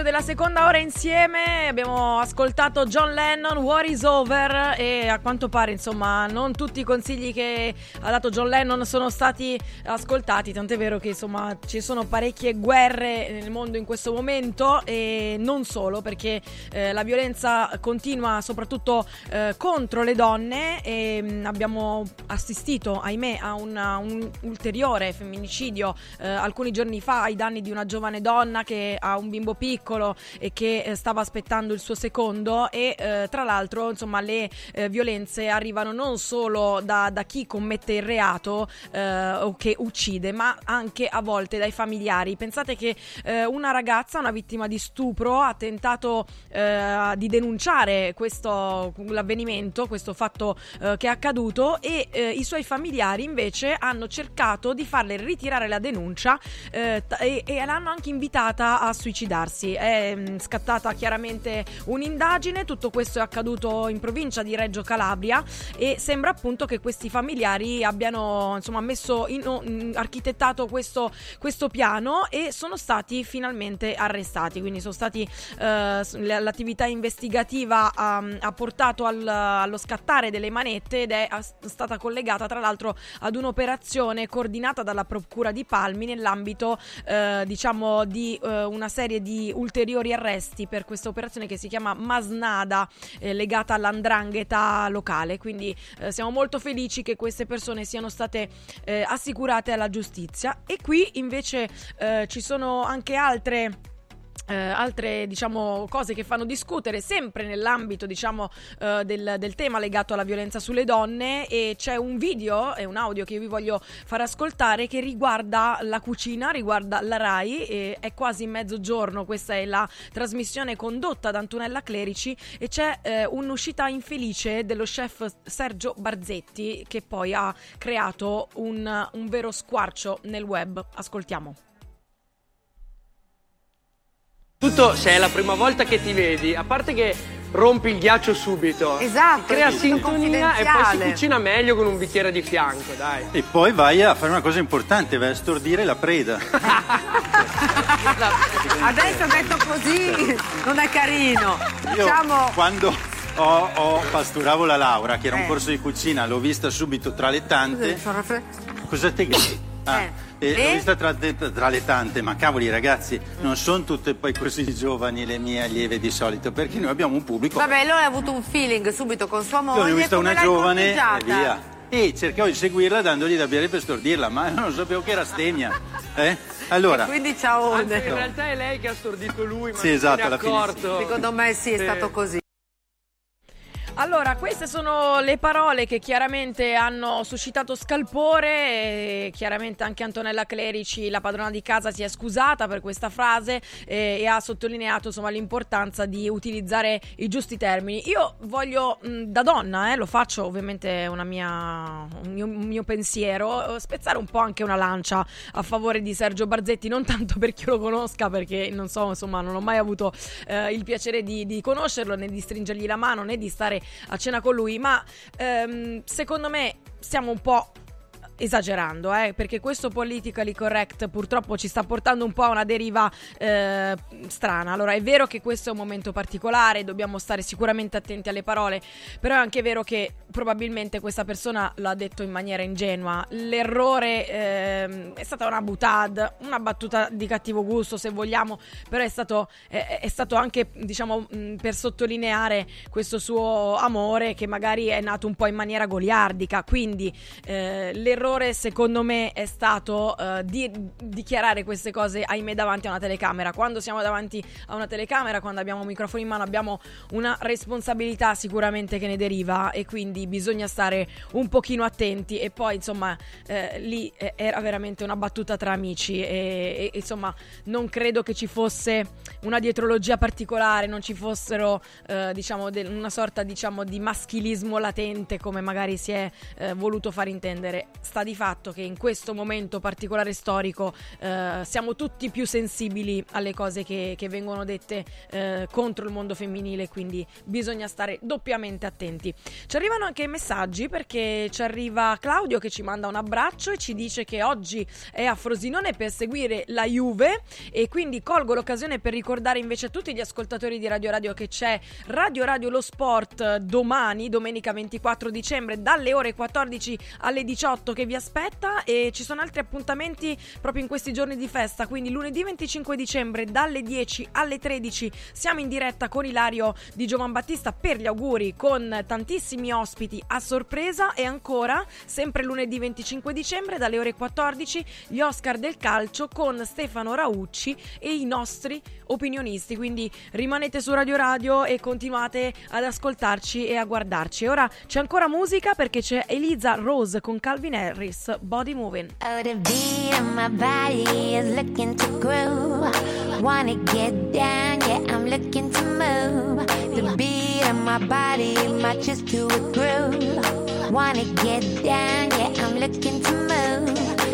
Della seconda ora insieme. Abbiamo ascoltato John Lennon, War is Over e a quanto pare, insomma, non tutti i consigli che ha dato John Lennon sono stati ascoltati, tant'è vero che, insomma, ci sono parecchie guerre nel mondo in questo momento e non solo, perché eh, la violenza continua soprattutto eh, contro le donne e mh, abbiamo assistito, ahimè, a una- un ulteriore femminicidio eh, alcuni giorni fa ai danni di una giovane donna che ha un bimbo piccolo e che eh, stava aspettando il suo secondo e eh, tra l'altro insomma le eh, violenze arrivano non solo da, da chi commette il reato eh, o che uccide ma anche a volte dai familiari pensate che eh, una ragazza una vittima di stupro ha tentato eh, di denunciare questo l'avvenimento questo fatto che è accaduto e i suoi familiari invece hanno cercato di farle ritirare la denuncia e, e l'hanno anche invitata a suicidarsi. È mm, scattata chiaramente un'indagine, tutto questo è accaduto in provincia di Reggio Calabria e sembra appunto che questi familiari abbiano insomma messo in, architettato questo, questo piano e sono stati finalmente arrestati, quindi sono stati eh, l'attività investigativa ha, ha portato al- allo scattare delle manette ed è stata collegata tra l'altro ad un'operazione coordinata dalla Procura di Palmi nell'ambito eh, diciamo di eh, una serie di ulteriori arresti per questa operazione che si chiama Masnada eh, legata all'andrangheta locale. Quindi eh, siamo molto felici che queste persone siano state eh, assicurate alla giustizia. E qui invece eh, ci sono anche altre eh, altre diciamo cose che fanno discutere sempre nell'ambito diciamo eh, del, del tema legato alla violenza sulle donne e c'è un video e un audio che io vi voglio far ascoltare che riguarda la cucina riguarda la RAI è quasi mezzogiorno questa è la trasmissione condotta da Antonella Clerici e c'è eh, un'uscita infelice dello chef Sergio Barzetti che poi ha creato un, un vero squarcio nel web. Ascoltiamo Tutto se è la prima volta che ti vedi, a parte che rompi il ghiaccio subito, Esatto, crea sintonia e poi si cucina meglio con un bicchiere di fianco, dai. E poi vai a fare una cosa importante, vai a stordire la preda. Adesso detto così non è carino. Io Diciamo quando ho, ho- pasturavo la Laura, che era un Eh. corso di cucina, l'ho vista subito tra le tante. Cosa te Ah, Eh. e E? L'ho vista tra, tra le tante, ma cavoli ragazzi, non sono tutte poi così giovani le mie allieve di solito, perché noi abbiamo un pubblico. Vabbè, lui ha avuto un feeling subito con sua Io moglie. ne ho vista una giovane e via. E cercavo di seguirla dandogli da bere per stordirla, ma non sapevo che era stemia. Eh? Allora, E quindi ciao. Anzi, in realtà è lei che ha stordito lui, ma Sì, non esatto, se ne è fine accorto. Secondo me sì, è stato così. Allora, queste sono le parole che chiaramente hanno suscitato scalpore chiaramente anche Antonella Clerici, la padrona di casa, si è scusata per questa frase eh, e ha sottolineato insomma, l'importanza di utilizzare i giusti termini. Io voglio, mh, da donna, eh, lo faccio ovviamente mia, un, mio, un mio pensiero, eh, spezzare un po' anche una lancia a favore di Sergio Barzetti, non tanto perché io lo conosca, perché non so, insomma, non ho mai avuto eh, il piacere di, di conoscerlo, né di stringergli la mano, né di stare a cena con lui, ma ehm, secondo me stiamo un po' esagerando, eh, perché questo politically correct purtroppo ci sta portando un po' a una deriva eh, strana. Allora, è vero che questo è un momento particolare, dobbiamo stare sicuramente attenti alle parole, però è anche vero che probabilmente questa persona l'ha detto in maniera ingenua. L'errore ehm, è stata una butad, una battuta di cattivo gusto, se vogliamo, però è stato, è, stato anche, diciamo, mh, per sottolineare questo suo amore che magari è nato un po' in maniera goliardica. Quindi eh, l'errore, secondo me, è stato eh, di dichiarare queste cose, ahimè, davanti a una telecamera. Quando siamo davanti a una telecamera, quando abbiamo un microfono in mano, abbiamo una responsabilità sicuramente che ne deriva e quindi bisogna stare un pochino attenti. E poi, insomma, eh, lì eh, era veramente una battuta tra amici e, e, insomma, non credo che ci fosse una dietrologia particolare, non ci fossero, eh, diciamo, de- una sorta, diciamo, di maschilismo latente come magari si è eh, voluto far intendere. Sta di fatto che in questo momento particolare storico eh, siamo tutti più sensibili alle cose che, che vengono dette eh, contro il mondo femminile, quindi bisogna stare doppiamente attenti. Ci arrivano anche i messaggi perché ci arriva Claudio che ci manda un abbraccio e ci dice che oggi è a Frosinone per seguire la Juve e quindi colgo l'occasione per ricordare invece a tutti gli ascoltatori di Radio Radio che c'è Radio Radio Lo Sport eh, domani, domenica 24 dicembre, dalle ore 14 alle 18 che vi aspetta e ci sono altri appuntamenti proprio in questi giorni di festa, quindi lunedì 25 dicembre dalle 10 alle 13 siamo in diretta con Ilario di Giovan Battista per gli auguri con tantissimi ospiti a sorpresa e ancora sempre lunedì 25 dicembre dalle ore 14 gli Oscar del calcio con Stefano Raucci e i nostri opinionisti, quindi rimanete su Radio Radio e continuate ad ascoltarci e a guardarci. Ora c'è ancora musica perché c'è Eliza Rose con Calvin Harris, Body Moving. Oh, the beat of my body is looking to groove. Wanna get down, yeah, I'm looking to move. The beat of my body matches to a groove. Wanna get down, yeah, I'm looking to move.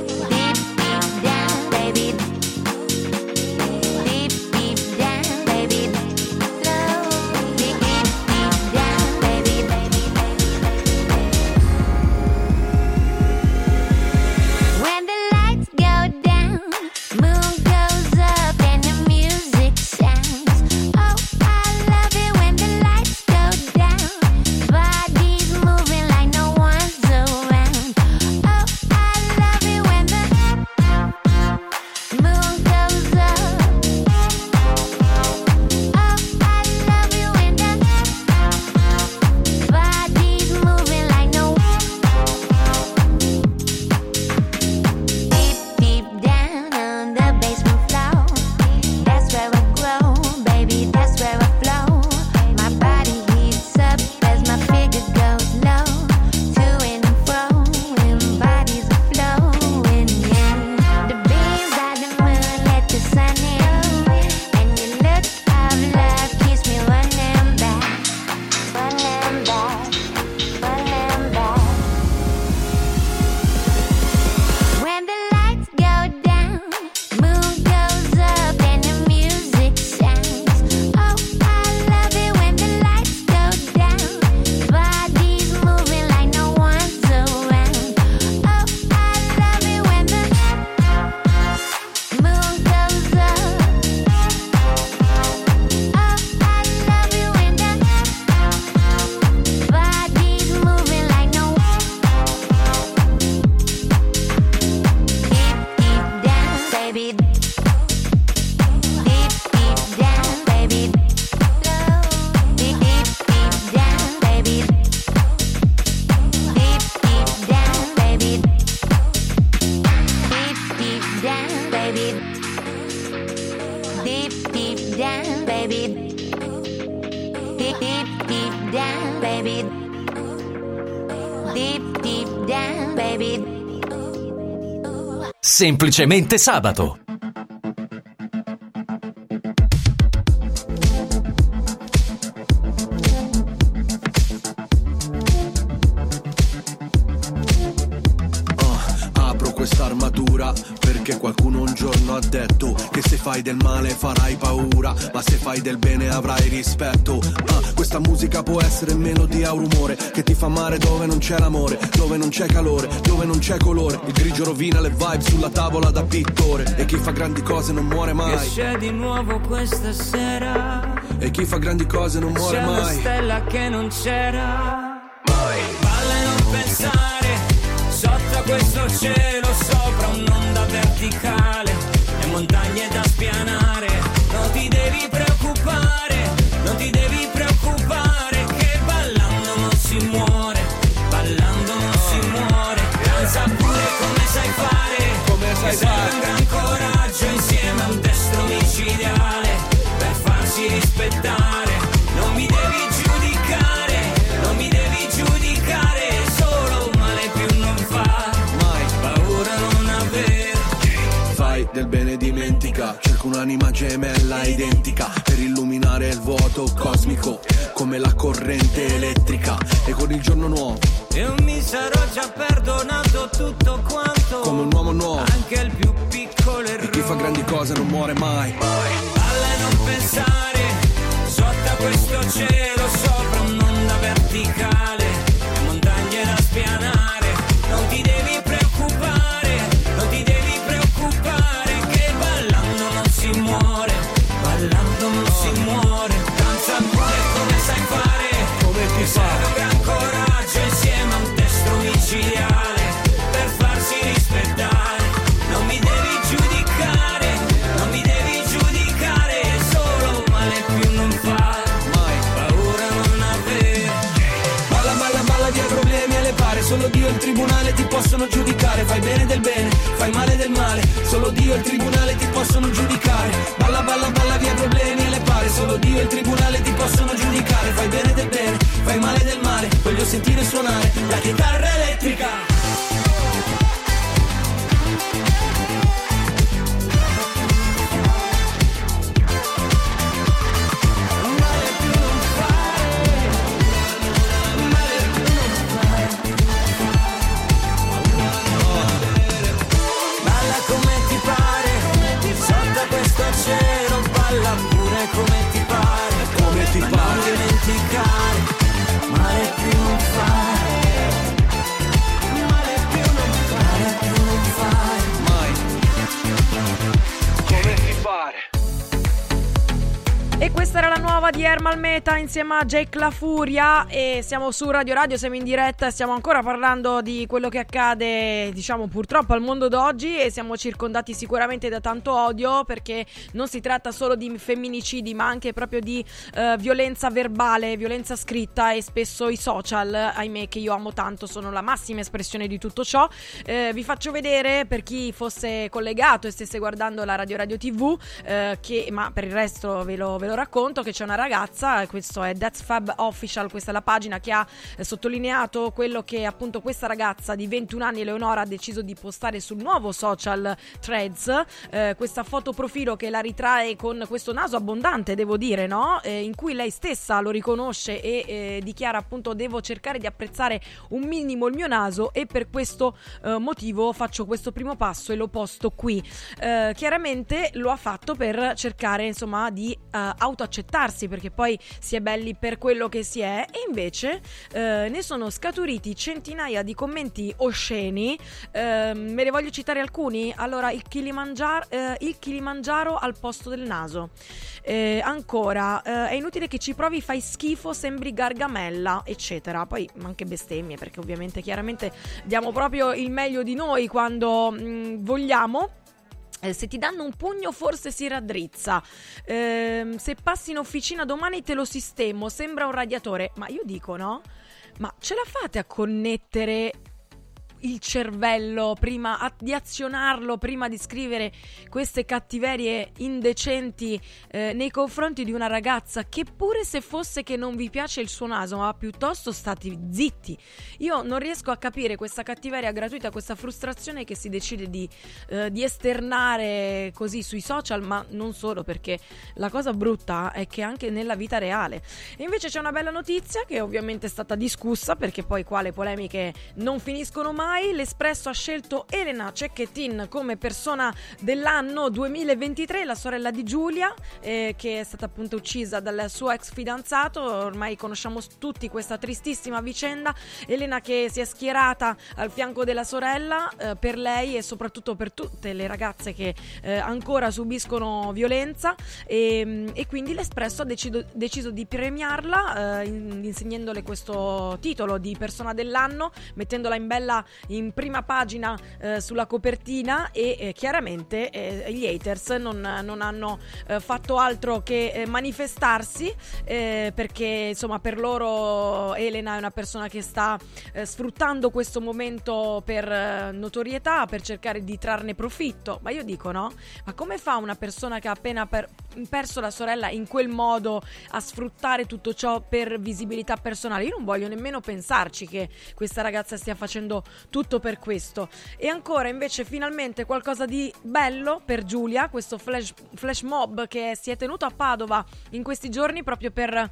Semplicemente sabato. Apro quest'armatura perché qualcuno un giorno ha detto che se fai del male farai paura, ma se fai del bene avrai rispetto. Questa musica può essere melodia o rumore che ti fa male dove non c'è l'amore, dove non c'è calore, dove non c'è colore. Il grigio rovina le vibe sulla tavola da pittore e chi fa grandi cose non muore Che mai. c'è di nuovo questa sera? E chi fa grandi cose non muore C'è una mai. stella che non c'era. Balla e non pensare, sotto questo cielo, sopra un'onda verticale e montagne da spianare. Non ti devi preoccupare, dimentica, cerco un'anima gemella identica per illuminare il vuoto cosmico come la corrente elettrica. E con il giorno nuovo Io mi sarò già perdonato tutto quanto Come un uomo nuovo. Anche il più piccolo E errore chi fa grandi cose non muore mai. Balla e non pensare Sotto a questo cielo Sopra un'onda verticale Montagne da spianare possono giudicare. Fai bene del bene, fai male del male. Solo Dio e il tribunale ti possono giudicare. Balla, balla, balla via problemi e le pare. Solo Dio e il tribunale ti possono giudicare. Fai bene del bene, fai male del male. Voglio sentire suonare la chitarra elettrica nuova di Ermal Meta insieme a Jake La Furia e siamo su Radio Radio, siamo in diretta e stiamo ancora parlando di quello che accade, diciamo purtroppo al mondo d'oggi e siamo circondati sicuramente da tanto odio perché non si tratta solo di femminicidi ma anche proprio di eh, violenza verbale, violenza scritta e spesso i social, ahimè che io amo tanto, sono la massima espressione di tutto ciò. Eh, vi faccio vedere per chi fosse collegato e stesse guardando la Radio Radio TV, eh, che, ma per il resto ve lo, ve lo racconto, che c'è una ragazza, questo è That's Fab Official, questa è la pagina che ha eh, sottolineato quello che appunto questa ragazza di 21 anni, Eleonora, ha deciso di postare sul nuovo social Threads, eh, questa foto profilo che la ritrae con questo naso abbondante, devo dire, no? Eh, in cui lei stessa lo riconosce e eh, dichiara appunto devo cercare di apprezzare un minimo il mio naso e per questo eh, motivo faccio questo primo passo e lo posto qui. Eh, chiaramente lo ha fatto per cercare insomma di eh, autoaccettarsi perché poi si è belli per quello che si è e invece eh, ne sono scaturiti centinaia di commenti osceni. Eh, me ne voglio citare alcuni. Allora, il Kilimangiaro, eh, il Kilimangiaro al posto del naso. Eh, ancora, eh, è inutile che ci provi, fai schifo, sembri gargamella, eccetera. Poi anche bestemmie, perché ovviamente chiaramente diamo proprio il meglio di noi quando mh, vogliamo. Eh, se ti danno un pugno forse si raddrizza. Ehm, se passi in officina domani te lo sistemo, sembra un radiatore. Ma io dico no? Ma ce la fate a connettere il cervello prima a- di azionarlo prima di scrivere queste cattiverie indecenti eh, nei confronti di una ragazza che pure se fosse che non vi piace il suo naso ma piuttosto stati zitti io non riesco a capire questa cattiveria gratuita questa frustrazione che si decide di, eh, di esternare così sui social ma non solo perché la cosa brutta è che anche nella vita reale e invece c'è una bella notizia che ovviamente è stata discussa perché poi qua le polemiche non finiscono mai. L'Espresso ha scelto Elena Cecchettin come persona dell'anno 2023, la sorella di Giulia, eh, che è stata appunto uccisa dal suo ex fidanzato. Ormai conosciamo tutti questa tristissima vicenda. Elena che si è schierata al fianco della sorella eh, per lei e soprattutto per tutte le ragazze che eh, ancora subiscono violenza e, e quindi l'Espresso ha decido- deciso di premiarla eh, in- insegnandole questo titolo di persona dell'anno, mettendola in bella in prima pagina eh, sulla copertina e eh, chiaramente eh, gli haters non, non hanno eh, fatto altro che eh, manifestarsi eh, perché insomma per loro Elena è una persona che sta sfruttando questo momento per notorietà, per cercare di trarne profitto. Ma io dico no? Ma come fa una persona che ha appena per- perso la sorella in quel modo a sfruttare tutto ciò per visibilità personale? Io non voglio nemmeno pensarci che questa ragazza stia facendo tutto per questo. E ancora invece finalmente qualcosa di bello per Giulia, questo flash, flash mob che si è tenuto a Padova in questi giorni proprio per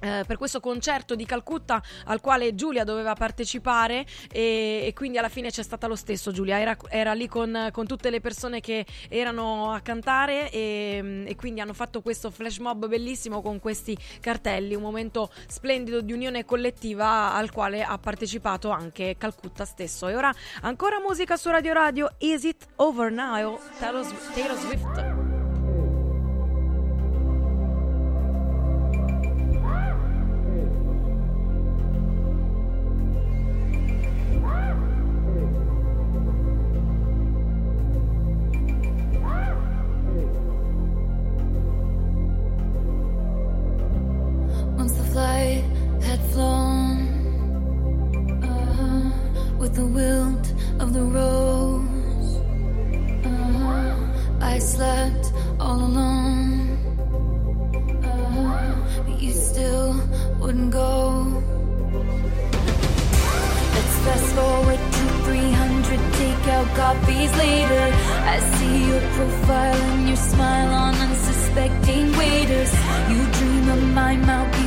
eh, per questo concerto di Calcutta al quale Giulia doveva partecipare e, e quindi alla fine c'è stata lo stesso Giulia. Era, era lì con, con tutte le persone che erano a cantare e, e quindi hanno fatto questo flash mob bellissimo con questi cartelli un momento splendido di unione collettiva al quale ha partecipato anche Calcutta stesso. E ora ancora musica su Radio Radio Is It Over Now? Taylor, Swift Once the flight had flown uh-huh, with the wilt of the rose, uh-huh, I slept all alone. Uh-huh, but you still wouldn't go. Let's fast forward to 300 takeout copies later. I see your profile and your smile on unsuspecting waiters. You dream of my mouth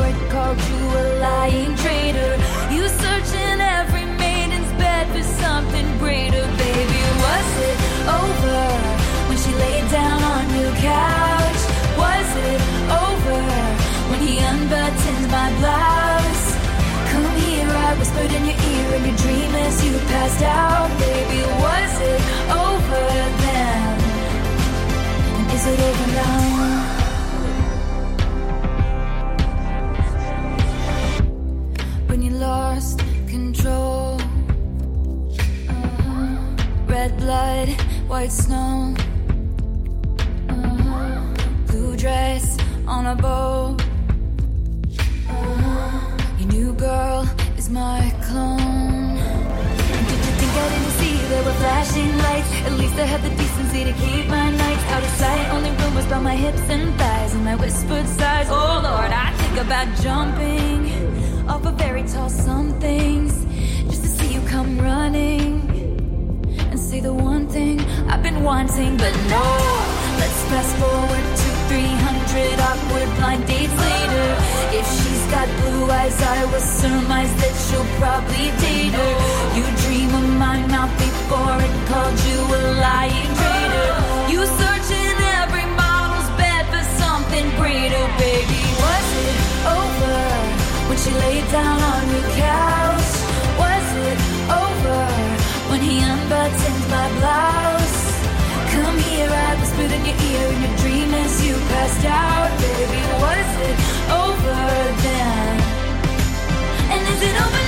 it called you a lying traitor. You search in every maiden's bed for something greater, baby. Was it over when she laid down on your couch? Was it over when he unbuttoned my blouse? Come here, I whispered in your ear in your dream as you passed out. Baby, was it over then? Is it over now? Lost control, uh-huh. red blood, white snow, uh-huh. blue dress on a boat. Uh-huh. Your new girl is my clone. Did you think I didn't see there were flashing lights? At least I had the decency to keep my nights out of sight. Only rumors about my hips and thighs and my whispered sighs. Oh Lord, I think about jumping off a very tall somethings just to see you come running and say the one thing I've been wanting, but no. Let's fast forward to 300 awkward blind dates later. If she's got blue eyes, I will surmise that she'll probably date her. You dream of my mouth before it called you a lying traitor. You search in every model's bed for something greater, baby. Was it over when she laid down on your couch? Was it over when he unbuttoned my blouse? Come here, I whispered in your ear in your dream as you passed out, baby. Was it over then? And is it over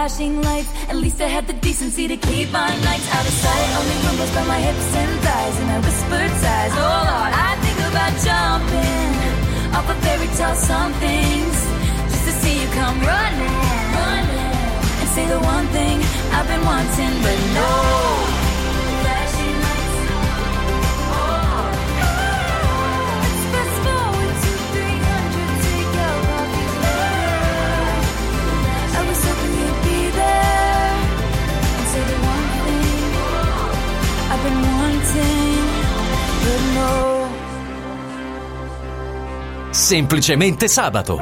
flashing lights. At least I had the decency to keep my nights out of sight. Only rumors about my hips and thighs and I whispered sighs. Oh Lord, I think about jumping off a fairy tale somethings just to see you come running, running, and say the one thing I've been wanting, but no. Semplicemente sabato.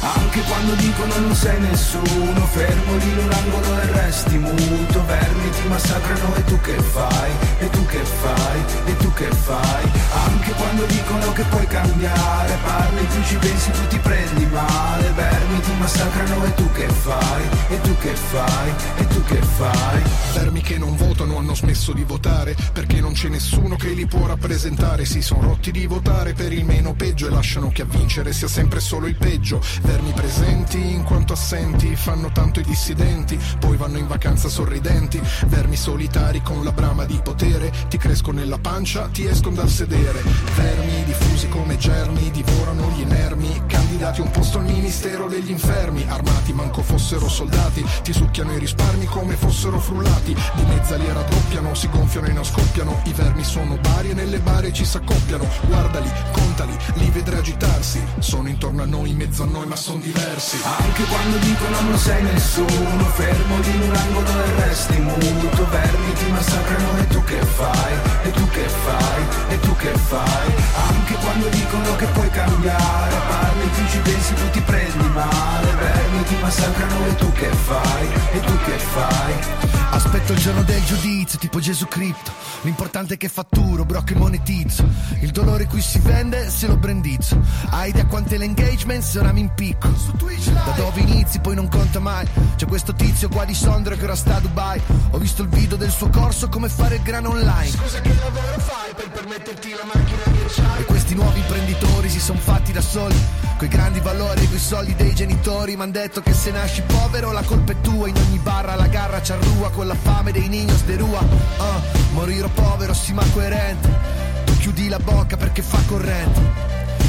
Anche quando dicono non sei nessuno Fermo lì in un angolo e resti muto Vermi ti massacrano e tu che fai? E tu che fai? E tu che fai? Anche quando dicono che puoi cambiare Parli tu ci pensi tu ti prendi massacrano e tu che fai? E tu che fai? Smesso di votare perché non c'è nessuno che li può rappresentare. Si sono rotti di votare per il meno peggio e lasciano che a vincere sia sempre solo il peggio. Vermi presenti in quanto assenti fanno tanto i dissidenti, poi vanno in vacanza sorridenti. Vermi solitari con la brama di potere, ti crescono nella pancia, ti escono dal sedere. Vermi diffusi come germi, divorano gli inermi, candidati un posto al ministero degli infermi, armati manco fossero soldati, ti succhiano i risparmi come fossero frullati, di mezzali raddoppiano, si gonfiano e non scoppiano, i vermi sono bari e nelle bare ci s'accoppiano, guardali, contali, li vedrai agitarsi, sono intorno a noi, in mezzo a noi ma sono diversi. Anche quando dicono non sei nessuno Fermo lì in un angolo e resti muto Vermi ti massacrano e tu che fai? E tu che fai? E tu che fai? Anche quando dicono che puoi cambiare Parli, tu ci pensi, tu ti prendi male Vermi ti massacrano e tu che fai? E tu che fai? Aspetto il giorno del giudizio, tipo Gesù Cristo. L'importante è che fatturo, bro, che monetizzo. Il dolore qui si vende se lo brandizzo. Hai idea quante l'engagement se ora mi impicco. Da dove inizi poi non conta mai. C'è questo tizio qua di Sondra che ora sta a Dubai. Ho visto il video del suo corso come fare il grano online. Scusa che lavoro fai per permetterti la macchina di? E questi nuovi imprenditori si son fatti da soli. Coi grandi valori e coi soldi dei genitori. M'han detto che se nasci povero la colpa è tua. In ogni barra la garra c'arrua con la fame dei niños de rua. Ah, morirò povero, sì ma coerente. Tu chiudi la bocca perché fa corrente.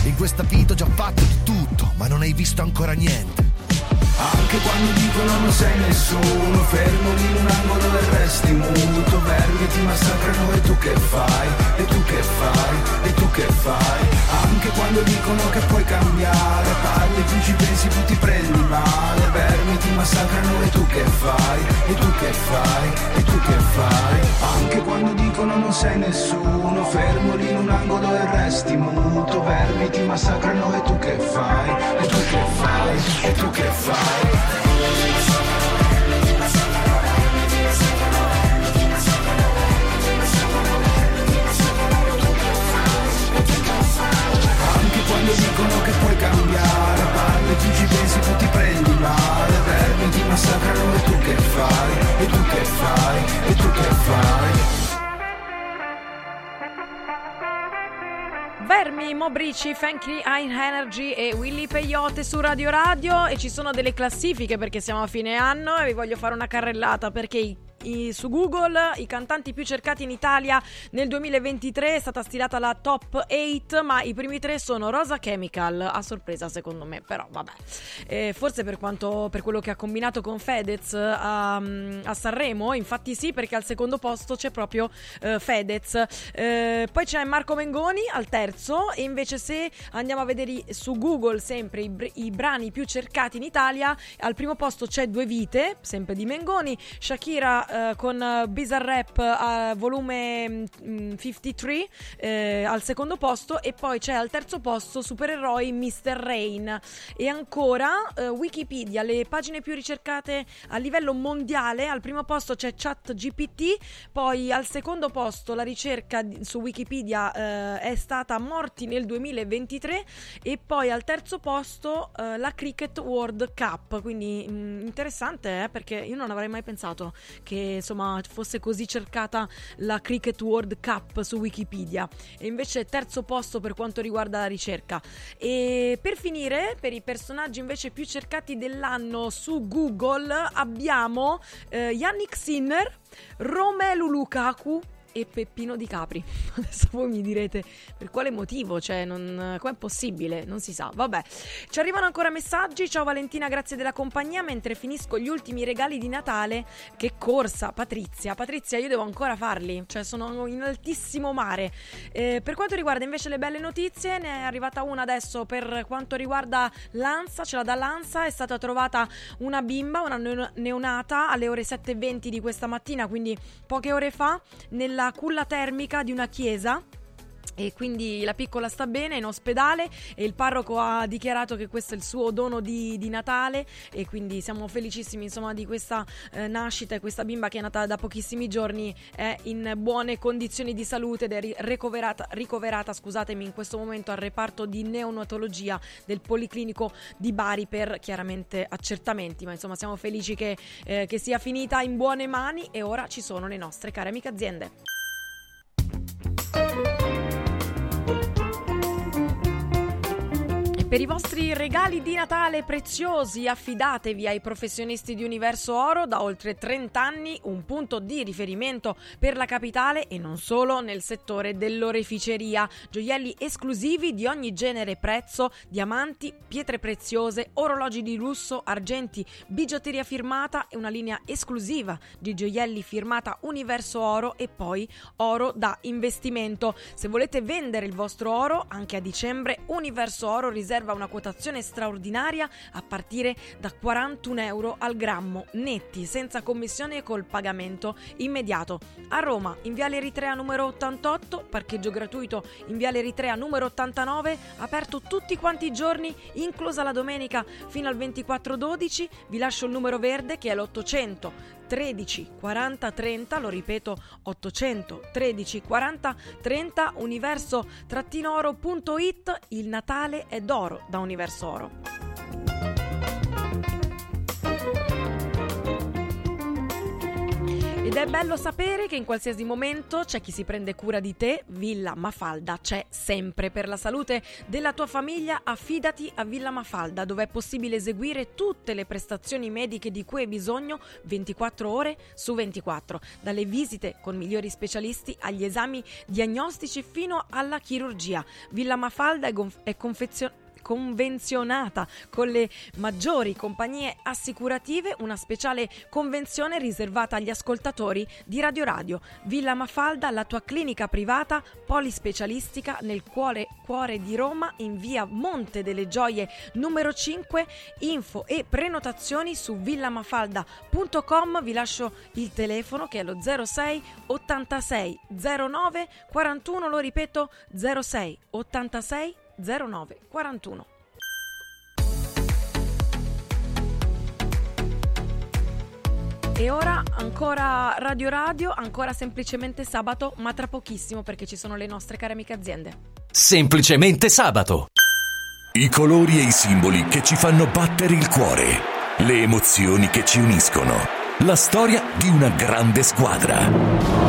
In questa vita ho già fatto di tutto, ma non hai visto ancora niente. Anche quando dicono non sei nessuno Fermo in un angolo e resti muto Vermi ti massacrano e tu che fai? E tu che fai? E tu che fai? Anche quando dicono che puoi cambiare Parli, tu ci pensi, tu ti prendi male Vermi ti massacrano e tu che fai? E tu che fai? E tu che fai? Anche quando dicono non sei nessuno Fermo in un angolo e resti muto Vermi ti massacrano e tu che fai? E tu che fai? E tu che fai? Massacrano e tu che fai? E tu che fai? Vermi, Mobrici, Frankie High Energy e Willy Peyote su Radio Radio. E ci sono delle classifiche perché siamo a fine anno e vi voglio fare una carrellata perché i i- su Google i cantanti più cercati in Italia nel 2023 è stata stilata la top 8 ma i primi tre sono Rosa Chemical a sorpresa secondo me però vabbè. Eh, forse per, quanto, per quello che ha combinato con Fedez a, a Sanremo infatti sì perché al secondo posto c'è proprio eh, Fedez. Eh, poi c'è Marco Mengoni al terzo e invece se andiamo a vedere su Google sempre i, i brani più cercati in Italia al primo posto c'è Due Vite sempre di Mengoni Shakira eh, con eh, Bizarre Rap eh, volume mm, 53 eh, al secondo posto e poi c'è al terzo posto Supereroi Mr. Rain e ancora eh, Wikipedia le pagine più ricercate a livello mondiale al primo posto c'è ChatGPT poi al secondo posto la ricerca su Wikipedia eh, è stata morti nel 2023 e poi al terzo posto eh, la Cricket World Cup quindi mm, interessante perché io non avrei mai pensato che insomma fosse così cercata la Cricket World Cup su Wikipedia. E invece terzo posto per quanto riguarda la ricerca. E per finire per i personaggi invece più cercati dell'anno su Google abbiamo eh, Yannick Sinner Romelu Lukaku e Peppino Di Capri. Adesso voi mi direte per quale motivo, cioè, non, com'è possibile? Non si sa. Vabbè, ci arrivano ancora messaggi. Ciao Valentina, grazie della compagnia. Mentre finisco gli ultimi regali di Natale, che corsa, Patrizia. Patrizia, io devo ancora farli, cioè, sono in altissimo mare. Eh, per quanto riguarda invece le belle notizie, ne è arrivata una adesso per quanto riguarda l'ANSA, ce la dà l'ANSA, è stata trovata una bimba, una neo- neonata alle ore 7.20 di questa mattina, quindi poche ore fa, nella culla termica di una chiesa E quindi la piccola sta bene, in ospedale e il parroco ha dichiarato che questo è il suo dono di, di Natale e quindi siamo felicissimi insomma di questa eh, nascita e questa bimba che è nata da pochissimi giorni è in buone condizioni di salute ed è ri- ricoverata, ricoverata scusatemi, in questo momento al reparto di neonatologia del Policlinico di Bari per chiaramente accertamenti, ma insomma siamo felici che, eh, che sia finita in buone mani e ora ci sono le nostre care amiche aziende. Per i vostri regali di Natale preziosi affidatevi ai professionisti di Universo Oro da oltre 30 anni, un punto di riferimento per la capitale e non solo nel settore dell'oreficeria. Gioielli esclusivi di ogni genere e prezzo, diamanti, pietre preziose, orologi di lusso, argenti, bigiotteria firmata e una linea esclusiva di gioielli firmata Universo Oro e poi oro da investimento. Se volete vendere il vostro oro anche a dicembre, Universo Oro riserva una quotazione straordinaria a partire da 41 euro al grammo, netti, senza commissione e col pagamento immediato. A Roma, in Viale Eritrea numero 88, parcheggio gratuito in Viale Eritrea numero 89, aperto tutti quanti i giorni, inclusa la domenica fino al 24-12. Vi lascio il numero verde che è l'800 13 40 30, lo ripeto 800 13 40 30 universo-oro.it il Natale è d'oro da Universo Oro. Ed è bello sapere che in qualsiasi momento c'è chi si prende cura di te, Villa Mafalda c'è sempre. Per la salute della tua famiglia affidati a Villa Mafalda dove è possibile eseguire tutte le prestazioni mediche di cui hai bisogno 24 ore su 24, dalle visite con migliori specialisti agli esami diagnostici fino alla chirurgia. Villa Mafalda è, gonf- è confezionata convenzionata con le maggiori compagnie assicurative, una speciale convenzione riservata agli ascoltatori di Radio Radio. Villa Mafalda, la tua clinica privata polispecialistica nel cuore, cuore di Roma in via Monte delle Gioie numero 5. Info e prenotazioni su villamafalda.com. Vi lascio il telefono che è lo 06 86 09 41, lo ripeto 06 86 09 41. E ora ancora Radio Radio, ancora semplicemente sabato, ma tra pochissimo perché ci sono le nostre care amiche aziende. Semplicemente sabato. I colori e i simboli che ci fanno battere il cuore, le emozioni che ci uniscono, la storia di una grande squadra.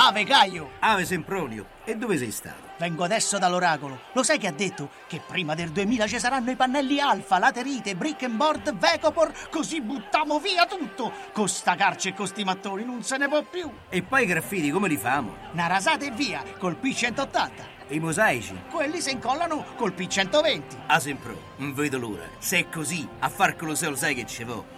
Ave Caio! Ave Sempronio! E dove sei stato? vengo adesso dall'oracolo. Lo sai che ha detto? Che prima del 2000 ci saranno i pannelli alfa, laterite, brick and board, Vecopor, così buttiamo via tutto. Con sta carce e con sti mattoni non se ne può più. E poi i graffiti come li famo? Una rasata e via, col P180. E i mosaici? Quelli si incollano col P120. Ah, sempre, non vedo l'ora. Se è così, a far Colosseo lo sai che ci vo.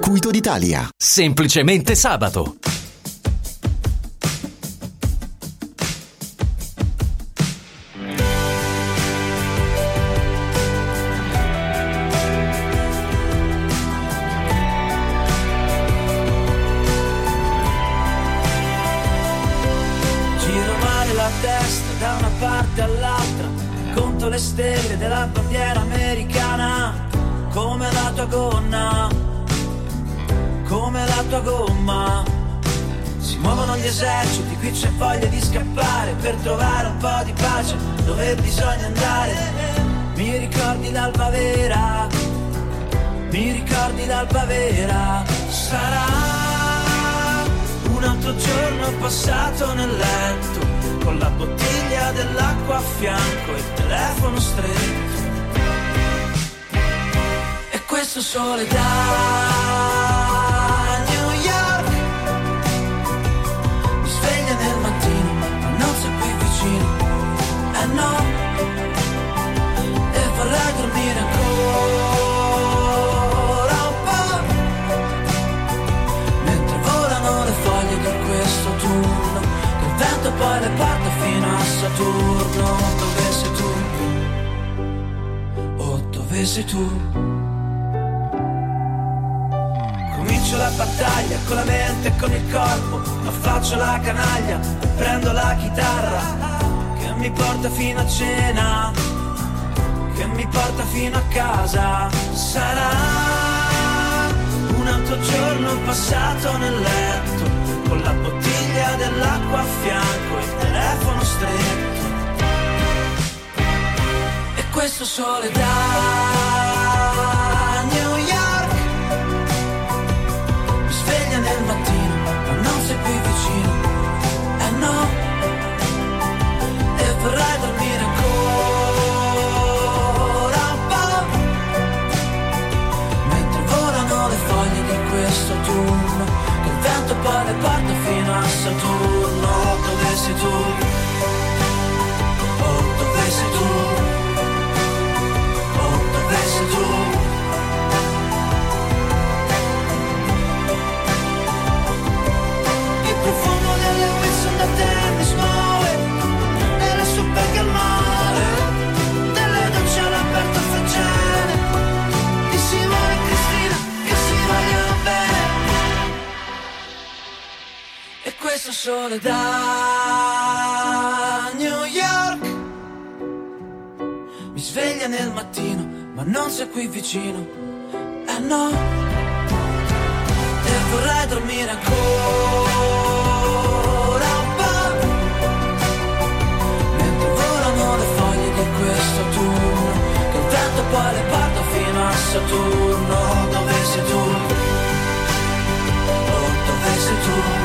circuito d'Italia. Semplicemente sabato. Eserciti, qui c'è voglia di scappare per trovare un po' di pace dove bisogna andare. Mi ricordi l'alba vera, mi ricordi l'alba vera, sarà un altro giorno passato nel letto, con la bottiglia dell'acqua a fianco e il telefono stretto. E questo sole da vicino, eh no, e vorrei dormire ancora un po'. Mentre volano le foglie di questo turno Che il vento poi le porta fino a Saturno Dove sei tu? Oh, dove sei tu? Comincio la battaglia con la mente e con il corpo Ma faccio la canaglia e prendo la chitarra Che mi porta fino a cena Che mi porta fino a casa. Sarà un altro giorno passato nel letto con la bottiglia dell'acqua a fianco e il telefono stretto. E questo sole da è il mattino, ma non sei più vicino. Eh no, e vorrei dormire ancora un po'. Mentre volano le foglie di questo turno, che il vento poi le porta fino a Saturno, dove sei tu? Sole da New York. Mi sveglia nel mattino, ma non sei qui vicino. Eh no. E vorrei dormire ancora un po' Mentre volano le foglie di questo autunno Che il vento poi le porta fino a Saturno. Dove sei tu? Oh, dove sei tu?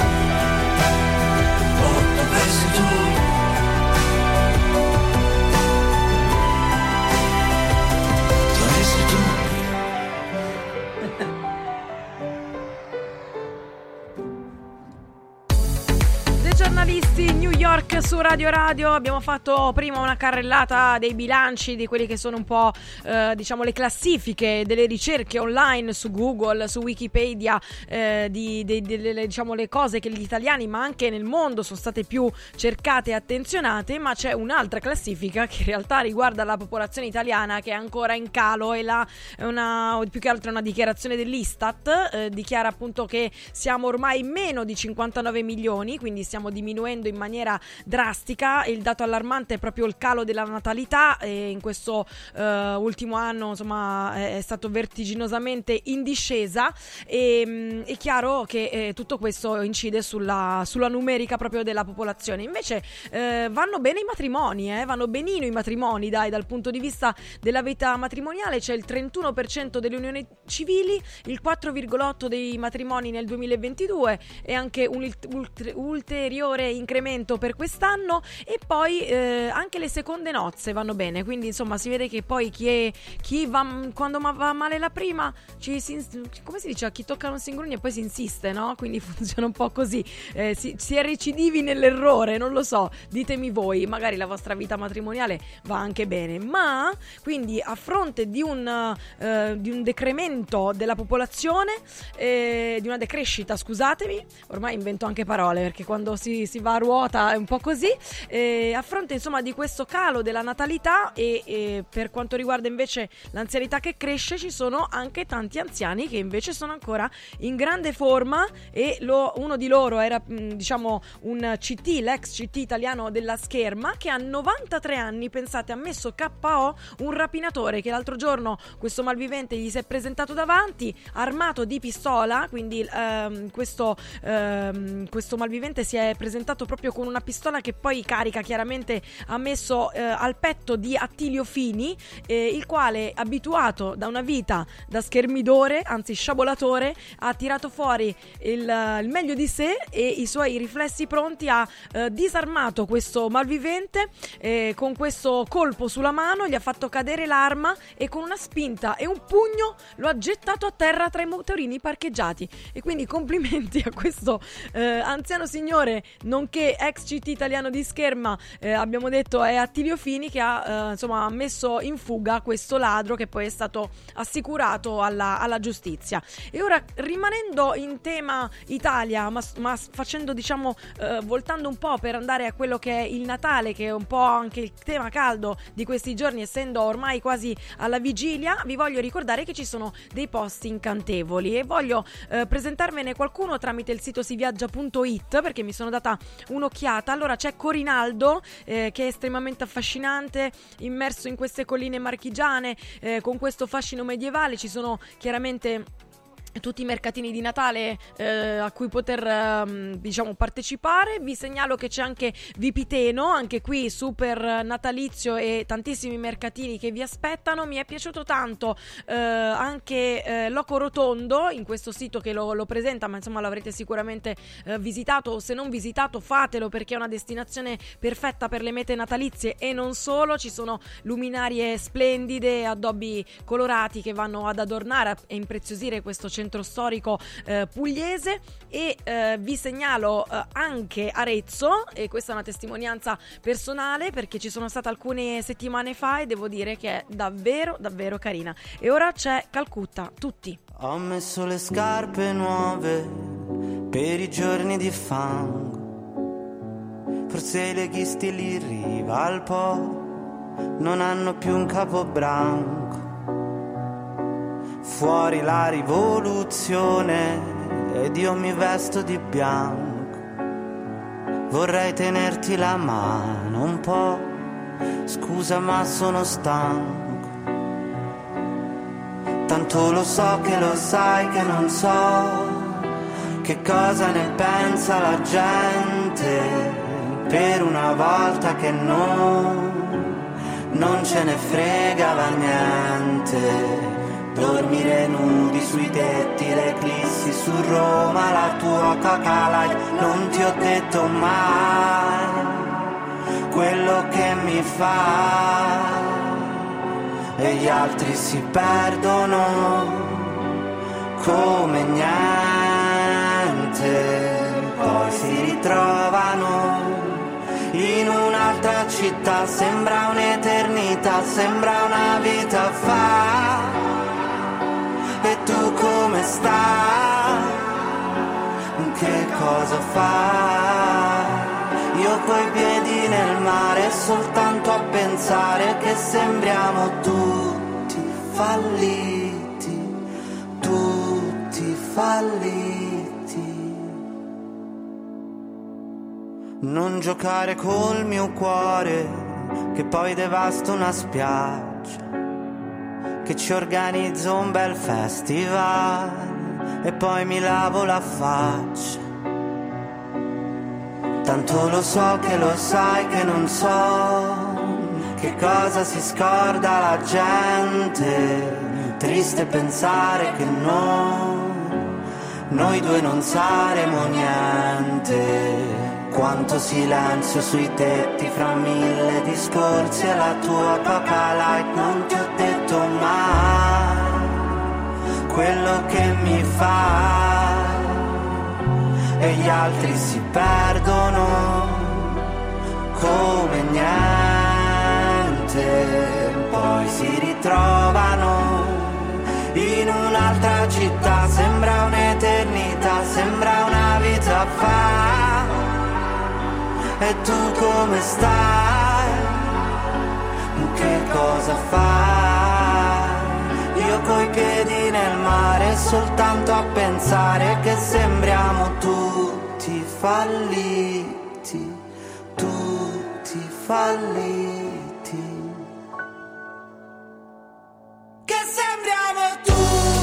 York su Radio Radio. Abbiamo fatto prima una carrellata dei bilanci di quelli che sono un po' eh, diciamo le classifiche delle ricerche online su Google, su Wikipedia eh, di, di- delle diciamo, le cose che gli italiani ma anche nel mondo sono state più cercate e attenzionate. Ma c'è un'altra classifica che in realtà riguarda la popolazione italiana che è ancora in calo. E la, una, più che altro una dichiarazione dell'Istat eh, dichiara appunto che siamo ormai meno di 59 milioni quindi stiamo diminuendo in maniera drastica. Il dato allarmante è proprio il calo della natalità e in questo eh, ultimo anno insomma è, stato vertiginosamente in discesa e mh, è chiaro che eh, tutto questo incide sulla, sulla numerica proprio della popolazione. Invece eh, vanno bene i matrimoni, eh, vanno benino i matrimoni, dai, dal punto di vista della vita matrimoniale c'è il 31% delle unioni civili, il 4,8% dei matrimoni nel 2022 e anche un ult- ult- ulteriore incremento per quest'anno e poi eh, anche le seconde nozze vanno bene, quindi insomma si vede che poi chi, è, chi va, quando ma- va male la prima, ci si come si dice, a chi tocca non si ingrugna e poi si insiste, no? Quindi funziona un po' così, eh, si, si è recidivi nell'errore, non lo so, ditemi voi, magari la vostra vita matrimoniale va anche bene, ma quindi a fronte di un, eh, di un decremento della popolazione, eh, di una decrescita, scusatemi, ormai invento anche parole perché quando si, si va a ruota è un po' così, eh, a fronte insomma di questo calo della natalità e, e per quanto riguarda invece l'anzianità che cresce ci sono anche tanti anziani che invece sono ancora in grande forma e lo- uno di loro era diciamo un CT, l'ex CT italiano della scherma che a 93 anni, pensate, ha messo KO un rapinatore che l'altro giorno questo malvivente gli si è presentato davanti armato di pistola, quindi ehm, questo, ehm, questo malvivente si è presentato proprio con una pistola che poi carica chiaramente ha messo eh, al petto di Attilio Fini, eh, il quale abituato da una vita da schermidore, anzi sciabolatore, ha tirato fuori il, il meglio di sé e i suoi riflessi pronti ha eh, disarmato questo malvivente eh, con questo colpo sulla mano, gli ha fatto cadere l'arma e con una spinta e un pugno lo ha gettato a terra tra i motorini parcheggiati. E quindi complimenti a questo eh, anziano signore, nonché ex CT italiano di scherma, eh, abbiamo detto è Attilio Fini che ha eh, insomma messo in fuga questo ladro che poi è stato assicurato alla, alla giustizia. E ora rimanendo in tema Italia, ma, ma facendo diciamo eh, voltando un po' per andare a quello che è il Natale, che è un po' anche il tema caldo di questi giorni, essendo ormai quasi alla vigilia, vi voglio ricordare che ci sono dei posti incantevoli e voglio eh, presentarvene qualcuno tramite il sito siviaggia.it perché mi sono data un'occhiata. Allora c'è Corinaldo eh, che è estremamente affascinante, immerso in queste colline marchigiane eh, con questo fascino medievale, ci sono chiaramente tutti i mercatini di Natale eh, a cui poter ehm, diciamo partecipare. Vi segnalo che c'è anche Vipiteno anche qui super natalizio e tantissimi mercatini che vi aspettano. Mi è piaciuto tanto eh, anche eh, Loco Rotondo in questo sito che lo, lo presenta ma insomma l'avrete sicuramente eh, visitato. O se non visitato fatelo perché è una destinazione perfetta per le mete natalizie. E non solo ci sono luminarie splendide addobbi colorati che vanno ad adornare e impreziosire questo centro storico eh, pugliese e eh, vi segnalo eh, anche Arezzo e questa è una testimonianza personale perché ci sono stata alcune settimane fa e devo dire che è davvero davvero carina e ora c'è Calcutta tutti Ho messo le scarpe nuove per i giorni di fango. Forse i leghisti lì in riva al Po non hanno più un capobranco. Fuori la rivoluzione ed io mi vesto di bianco. Vorrei tenerti la mano un po', scusa ma sono stanco. Tanto lo so che lo sai che non so che cosa ne pensa la gente. Per una volta che no, non ce ne fregava niente. Dormire nudi sui tetti, le eclissi su Roma, la tua light, non ti ho detto mai quello che mi fa. E gli altri si perdono come niente, poi si ritrovano in un'altra città, sembra un'eternità, sembra una vita fa. Come stai? Che cosa fai? Io coi piedi nel mare soltanto a pensare che sembriamo tutti falliti, tutti falliti. Non giocare col mio cuore che poi devasta una spiaggia che ci organizzo un bel festival e poi mi lavo la faccia. Tanto lo so che lo sai che non so che cosa si scorda la gente. Triste pensare che no, noi due non saremo niente. Quanto silenzio sui tetti fra mille discorsi e la tua coca light non ti ho detto mai quello che mi fa. E gli altri si perdono come niente. Poi si ritrovano in un'altra città. Sembra un'eternità sembra una vita fa e tu come stai? Che cosa fai? Io coi piedi nel mare soltanto a pensare che sembriamo tutti falliti, tutti falliti. Che sembriamo tutti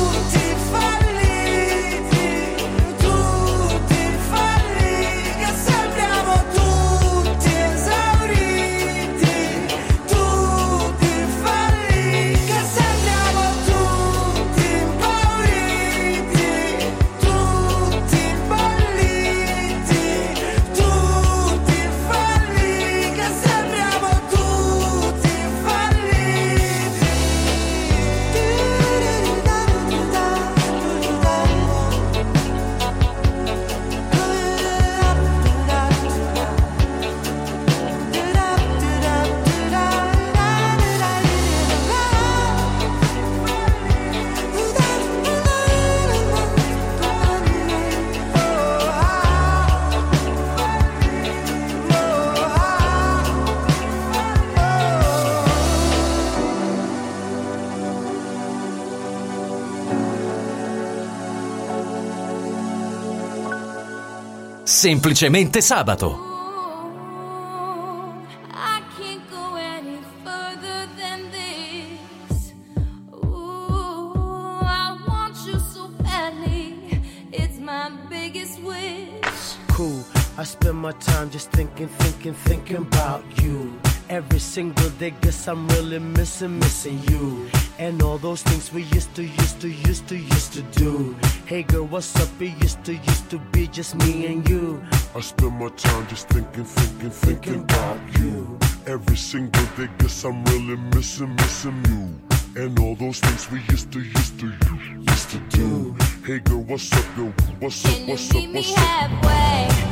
wish. cool. I spend my time just thinking, thinking, thinking about you. Every single day, guess I'm really missing, missing you. And all those things we used to, used to, used to, used to do. Hey girl, what's up? It used to, used to be just me and you. I spend my time just thinking, thinking, thinking about you. Every single day, guess I'm really missing, missing you. And all those things we used to, used to, used to do. Hey girl, what's up, yo? What's up, what's up, Meet me what's up? halfway,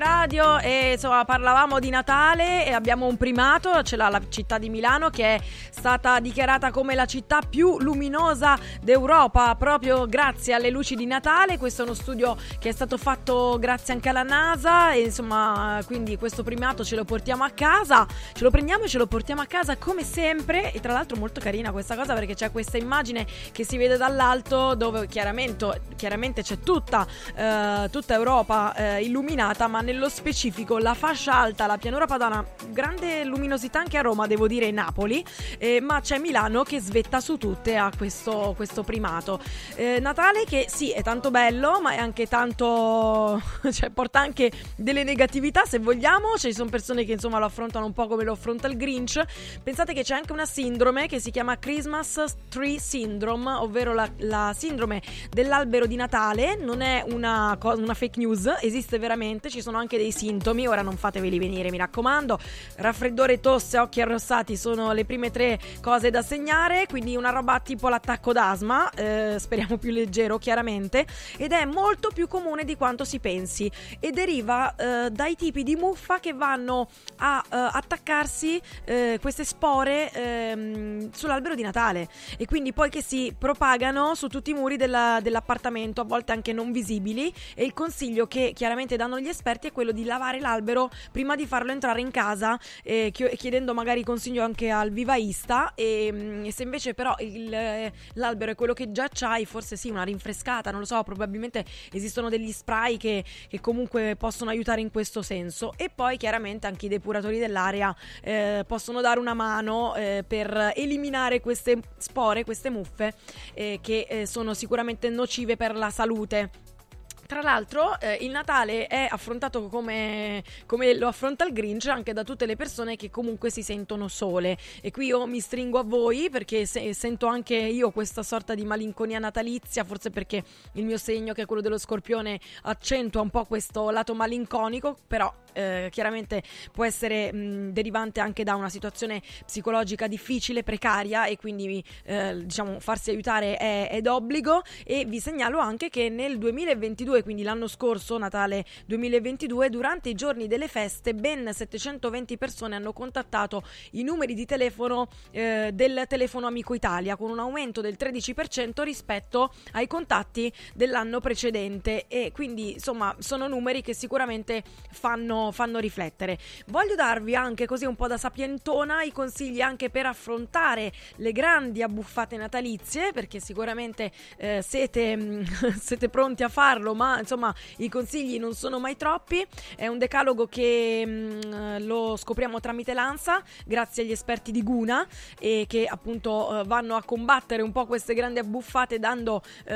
Radio e insomma parlavamo di Natale e abbiamo un primato, ce l'ha la città di Milano che è stata dichiarata come la città più luminosa d'Europa proprio grazie alle luci di Natale, questo è uno studio che è stato fatto grazie anche alla NASA e insomma quindi questo primato ce lo portiamo a casa, ce lo prendiamo e ce lo portiamo a casa come sempre. E tra l'altro molto carina questa cosa perché c'è questa immagine che si vede dall'alto dove chiaramente, chiaramente c'è tutta, eh, tutta Europa eh, illuminata ma nello specifico la fascia alta, la pianura padana, grande luminosità anche a Roma devo dire e Napoli. Eh, ma c'è Milano che svetta su tutte a questo, questo primato. Eh, Natale che sì è tanto bello ma è anche tanto, cioè porta anche delle negatività se vogliamo, ci sono persone che insomma lo affrontano un po' come lo affronta il Grinch, pensate che c'è anche una sindrome che si chiama Christmas Tree Syndrome, ovvero la, la sindrome dell'albero di Natale, non è una, una fake news, esiste veramente, ci sono anche dei sintomi, ora non fateveli venire mi raccomando, raffreddore, tosse, occhi arrossati sono le prime tre cose da segnare, quindi una roba tipo l'attacco d'asma, eh, speriamo più leggero chiaramente, ed è molto più comune di quanto si pensi e deriva eh, dai tipi di muffa che vanno a eh, attaccarsi eh, queste spore ehm, sull'albero di Natale. E quindi poi che si propagano su tutti i muri della- dell'appartamento, a volte anche non visibili e il consiglio che chiaramente danno gli esperti è quello di lavare l'albero prima di farlo entrare in casa eh, chi- chiedendo magari consiglio anche al vivaista e, mm, e se invece però il- l'albero è quello che già c'hai forse sì una rinfrescata non lo so probabilmente esistono degli spray che, che comunque possono aiutare in questo senso. E poi chiaramente anche i depuratori dell'aria eh, possono dare una mano eh, per eliminare queste spore queste muffe eh, che eh, sono sicuramente nocive per la salute Tra l'altro, eh, il Natale è affrontato come, come lo affronta il Grinch anche da tutte le persone che comunque si sentono sole. E qui io mi stringo a voi perché se- sento anche io questa sorta di malinconia natalizia, forse perché il mio segno, che è quello dello scorpione, accentua un po' questo lato malinconico, però eh, chiaramente può essere mh, derivante anche da una situazione psicologica difficile, precaria e quindi eh, diciamo farsi aiutare è, è d'obbligo. E vi segnalo anche che nel 2022 quindi l'anno scorso, Natale 2022, durante i giorni delle feste ben 720 persone hanno contattato i numeri di telefono eh, del telefono Amico Italia con un aumento del 13% rispetto ai contatti dell'anno precedente. E quindi insomma sono numeri che sicuramente fanno, fanno riflettere. Voglio darvi anche così un po' da sapientona i consigli anche per affrontare le grandi abbuffate natalizie perché sicuramente eh, siete, siete pronti a farlo ma insomma i consigli non sono mai troppi. È un decalogo che mh, lo scopriamo tramite l'ANSA, grazie agli esperti di Guna, e che appunto eh, vanno a combattere un po' queste grandi abbuffate dando eh,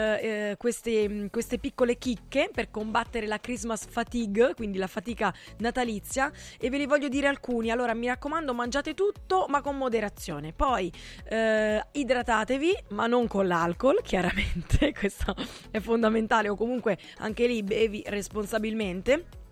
eh, queste, mh, queste piccole chicche per combattere la Christmas fatigue, quindi la fatica natalizia. E ve li voglio dire alcuni. Allora, mi raccomando, mangiate tutto, ma con moderazione. Poi eh, idratatevi, ma non con l'alcol, chiaramente, questo è fondamentale, o comunque anche lì bevi responsabilmente.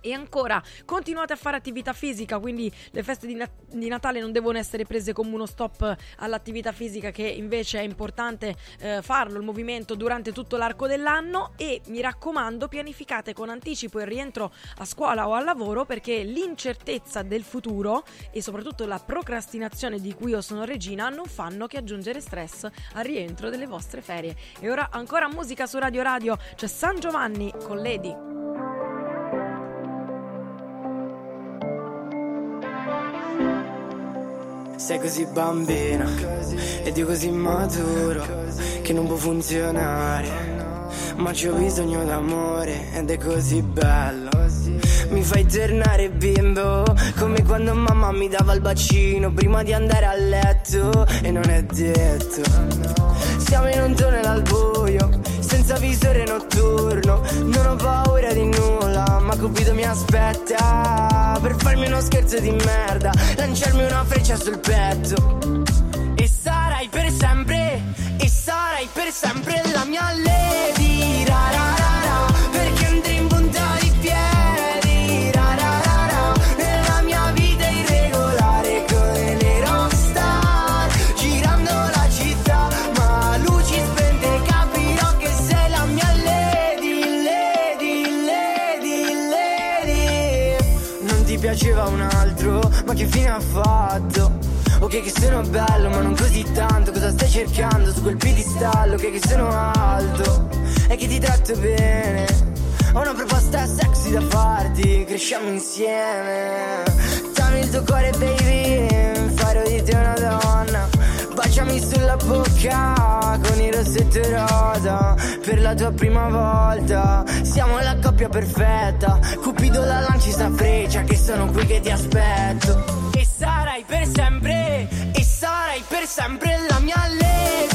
E ancora, continuate a fare attività fisica, quindi le feste di, Nat- di Natale non devono essere prese come uno stop all'attività fisica che invece è importante eh, farlo, il movimento durante tutto l'arco dell'anno e mi raccomando pianificate con anticipo il rientro a scuola o al lavoro perché l'incertezza del futuro e soprattutto la procrastinazione di cui io sono regina non fanno che aggiungere stress al rientro delle vostre ferie. E ora ancora musica su Radio Radio, c'è San Giovanni con Lady. Sei così bambina ed io così maturo che non può funzionare. Ma c'ho bisogno d'amore ed è così bello. Mi fai tornare bimbo come quando mamma mi dava il bacino prima di andare a letto e non è detto. Siamo in un tunnel al buio, senza visore notturno. Non ho paura di nulla, ma Cupido mi aspetta per farmi uno scherzo di merda, lanciarmi una freccia sul petto. E sarai per sempre, e sarai per sempre la mia lady. Ra, ha fatto? Ok che sono bello ma non così tanto. Cosa stai cercando su quel piedistallo? Ok che sono alto e che ti tratto bene. Ho una proposta sexy da farti Cresciamo insieme. Dammi il tuo cuore baby Farò di te una donna. Baciami sulla bocca con il rossetto rosa. Per la tua prima volta Siamo la coppia perfetta. Cupido la lanci sta freccia Che sono qui che ti aspetto sarai per sempre E sarai per sempre la mia lady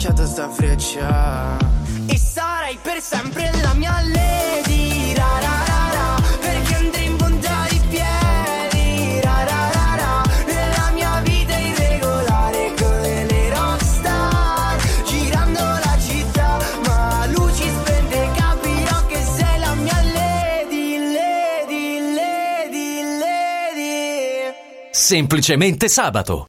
lanciato sta freccia E sarai per sempre la mia lady ra, ra, ra, ra, Perché andrei in punta di piedi ra, ra, ra, ra, Nella mia vita irregolare come le rockstar Girando la città ma a luci spente capirò che sei la mia lady, lady, lady, lady Semplicemente sabato.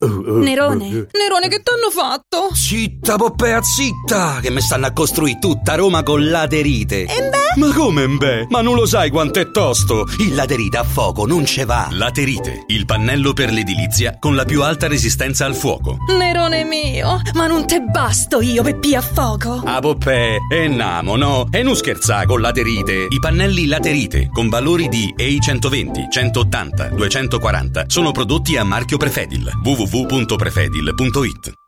Nerone, Nerone, che t'hanno fatto? Zitta, Poppea, zitta! Che mi stanno a costruire tutta Roma con laterite. E beh? Ma come beh? Ma non lo sai quanto è tosto? Il laterite a fuoco non ce va. Laterite, il pannello per l'edilizia con la più alta resistenza al fuoco. Nerone mio, ma non te basto io per pia a fuoco. Ah, Poppè, e namo, no? E non scherza con laterite. I pannelli laterite con valori di EI 120, 180, 240 sono prodotti a marchio Prefedil. www.prefedil.it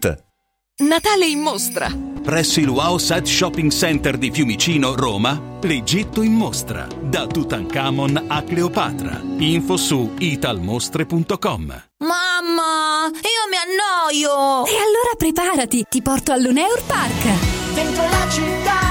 Natale in mostra. Presso il Wow Side Shopping Center di Fiumicino, Roma, l'Egitto in mostra. Da Tutankhamon a Cleopatra. Info su italmostre.com. Mamma, io mi annoio. E allora preparati, ti porto all'Uneur Park. Dentro la città,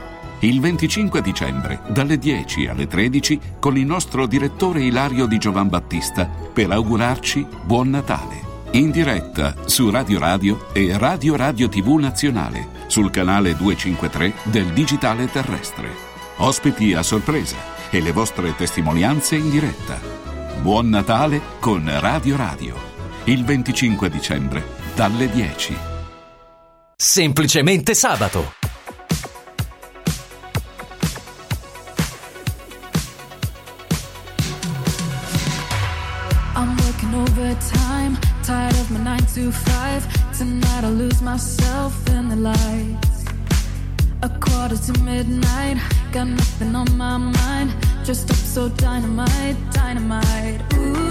Il 25 dicembre, dalle 10 alle 13, con il nostro direttore Ilario Di Giovan Battista, per augurarci Buon Natale. In diretta su Radio Radio e Radio Radio TV Nazionale, sul canale 253 del Digitale Terrestre. Ospiti a sorpresa e le vostre testimonianze in diretta. Buon Natale con Radio Radio. Il 25 dicembre, dalle 10. Semplicemente sabato. To five. Tonight I'll lose myself in the lights. A quarter to midnight, got nothing on my mind. Just up so dynamite, dynamite. Ooh,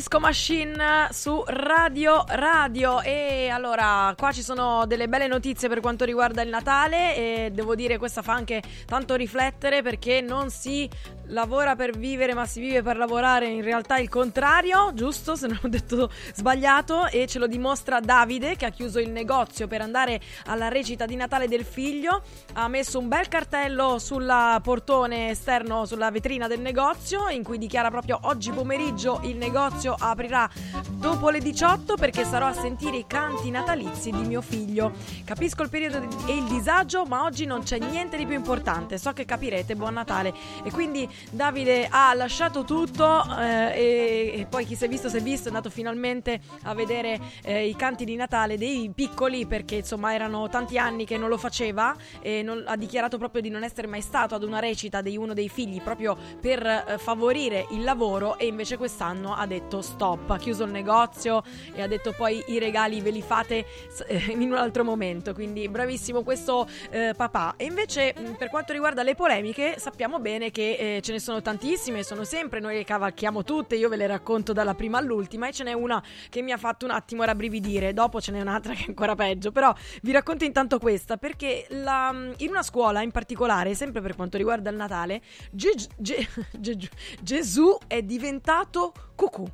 Disco Machine su Radio Radio. E allora qua ci sono delle belle notizie per quanto riguarda il Natale e devo dire questa fa anche tanto riflettere perché non si lavora per vivere ma si vive per lavorare in realtà è il contrario giusto se non ho detto sbagliato e ce lo dimostra Davide che ha chiuso il negozio per andare alla recita di Natale del figlio ha messo un bel cartello sul portone esterno sulla vetrina del negozio in cui dichiara proprio oggi pomeriggio il negozio aprirà dopo le 18 perché sarò a sentire i canti natalizi di mio figlio. Capisco il periodo e il disagio, ma oggi non c'è niente di più importante. So che capirete, buon Natale. E quindi Davide ha lasciato tutto eh, e, e poi chi si è visto si è visto, è andato finalmente a vedere eh, i canti di Natale dei piccoli perché insomma erano tanti anni che non lo faceva e non- ha dichiarato proprio di non essere mai stato ad una recita di uno dei figli proprio per eh, favorire il lavoro e invece quest'anno ha detto stop, ha chiuso il negozio e ha detto poi i regali ve li fate eh, in un altro momento, quindi bravissimo questo eh, papà. E invece mh, per quanto riguarda le polemiche sappiamo bene che eh, ce ne sono tantissime, sono sempre, noi le cavalchiamo tutte, io ve le racconto dalla prima all'ultima e ce n'è una che mi ha fatto un attimo rabbrividire, dopo ce n'è un'altra che è ancora peggio, però vi racconto intanto questa perché la- in una scuola in particolare, sempre per quanto riguarda il Natale, Ge- Ge- Ge- Gesù è diventato cucù.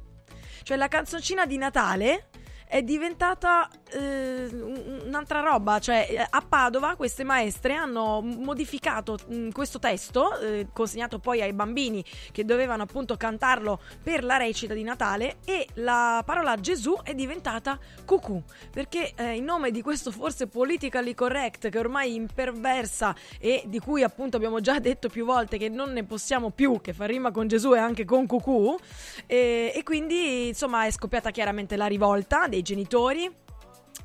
Cioè la canzoncina di Natale è diventata eh, un- un'altra roba, cioè eh, a Padova queste maestre hanno modificato mh, questo testo, eh, consegnato poi ai bambini che dovevano appunto cantarlo per la recita di Natale e la parola Gesù è diventata cucù, perché eh, in nome di questo forse politically correct che ormai imperversa e di cui appunto abbiamo già detto più volte che non ne possiamo più, che fa rima con Gesù e anche con cucù, e, e quindi insomma è scoppiata chiaramente la rivolta dei genitori.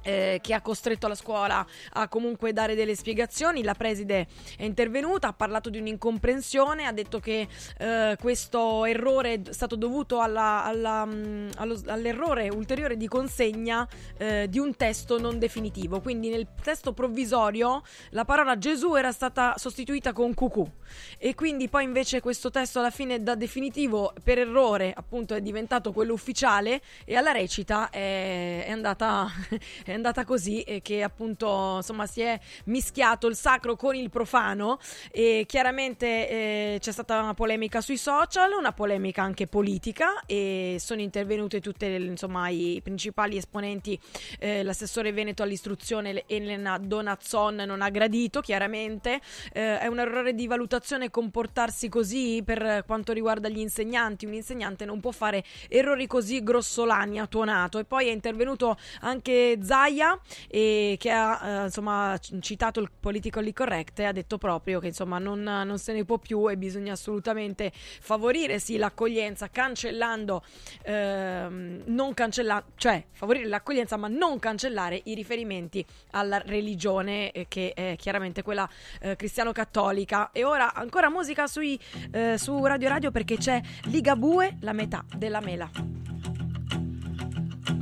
Eh, che ha costretto la scuola a comunque dare delle spiegazioni. La preside è intervenuta, ha parlato di un'incomprensione, ha detto che eh, questo errore è stato dovuto alla- alla, mm, allo- all'errore ulteriore di consegna eh, di un testo non definitivo. Quindi nel testo provvisorio la parola Gesù era stata sostituita con cucù e quindi poi invece questo testo alla fine da definitivo per errore appunto è diventato quello ufficiale e alla recita è, è andata è andata così e che appunto insomma si è mischiato il sacro con il profano e chiaramente eh, c'è stata una polemica sui social, una polemica anche politica e sono intervenute tutte insomma i principali esponenti, eh, l'assessore Veneto all'istruzione Elena Donazzon non ha gradito chiaramente, eh, è un errore di valutazione comportarsi così per quanto riguarda gli insegnanti, un insegnante non può fare errori così grossolani a tuonato. E poi è intervenuto anche Zaia che ha eh, insomma citato il politically correct e ha detto proprio che insomma non, non se ne può più e bisogna assolutamente favorire sì l'accoglienza cancellando ehm, non cancellando cioè favorire l'accoglienza ma non cancellare i riferimenti alla religione eh, che è chiaramente quella eh, cristiano-cattolica. E ora ancora musica sui, eh, su Radio Radio perché c'è Ligabue la metà della mela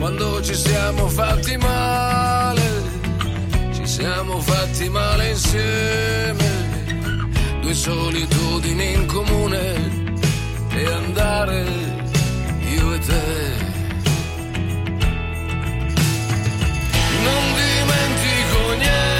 quando ci siamo fatti male, ci siamo fatti male insieme, due solitudini in comune e andare io e te. Non dimentico niente,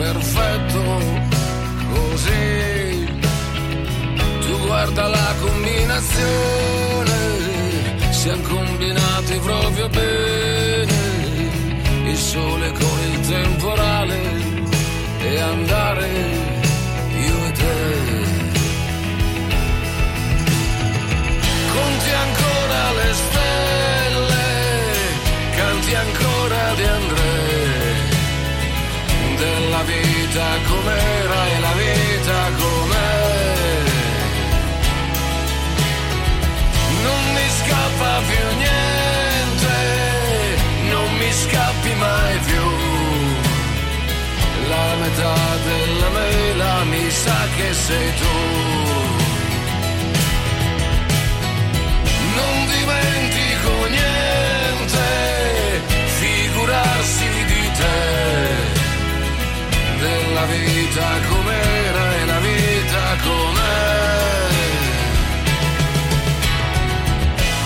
perfetto, così. Tu guarda la combinazione, siamo combinati proprio bene, il sole con il temporale e andare io e te. conti ancora le stelle, canti ancora di André, della vita com'era e la vita com'è. Non mi scappa più niente, non mi scappi mai più. La metà della mela mi sa che sei tu. non dimentico niente, figurarsi della vita com'era e la vita com'è.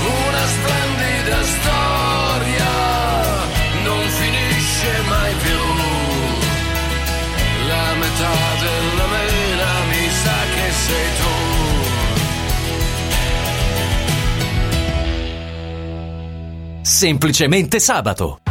Una splendida storia non finisce mai più, la metà della mela mi sa che sei tu. Semplicemente sabato.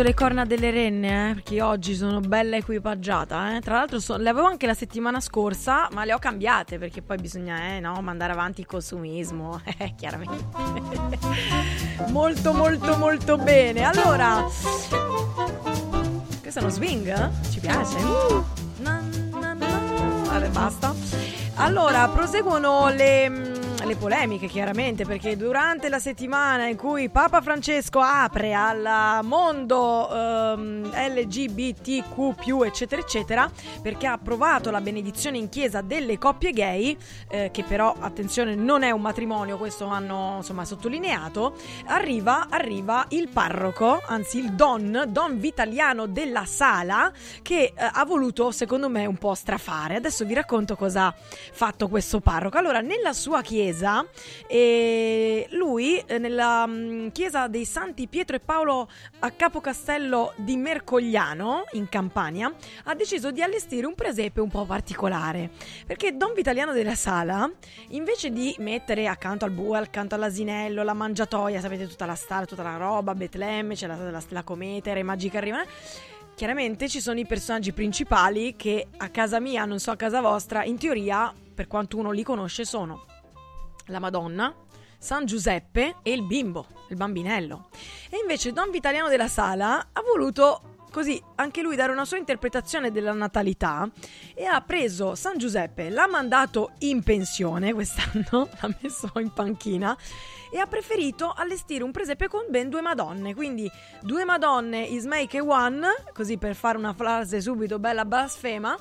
Rimetto le corna delle renne, eh, perché oggi sono bella equipaggiata. Eh. Tra l'altro so- le avevo anche la settimana scorsa, ma le ho cambiate perché poi bisogna eh, no, mandare avanti il consumismo, eh, chiaramente. molto molto molto bene. Allora, questo è uno swing? eh? Ci piace? Uh, na, na, na. Vabbè, basta. Allora, proseguono le, mm, le polemiche, chiaramente, perché durante la settimana in cui Papa Francesco apre al mondo ehm, LGBTQ, eccetera, eccetera, perché ha approvato la benedizione in chiesa delle coppie gay, eh, che però, attenzione, non è un matrimonio, questo hanno insomma sottolineato, arriva, arriva il parroco, anzi il don, don Vitaliano della Sala, che eh, ha voluto, secondo me, un po' strafare. Adesso vi racconto cosa ha fatto questo parroco. Allora, nella sua chiesa, eh, lui, eh, nella mm, chiesa dei Santi Pietro e Paolo a Capocastello di Mercogliano, in Campania, ha deciso di allestire un presepe un po' particolare. Perché Don Vitaliano della Sala, invece di mettere accanto al bue, accanto all'asinello, la mangiatoia, sapete tutta la star, tutta la roba, Betlemme, c'è la, la, la cometa, i magi che arrivano. Chiaramente ci sono i personaggi principali che a casa mia, non so a casa vostra, in teoria, per quanto uno li conosce, sono la Madonna, San Giuseppe e il bimbo, il bambinello. E invece Don Vitaliano della Sala ha voluto così anche lui dare una sua interpretazione della natalità e ha preso San Giuseppe, l'ha mandato in pensione quest'anno, l'ha messo in panchina e ha preferito allestire un presepe con ben due madonne, quindi due madonne is make a one, così per fare una frase subito bella blasfema.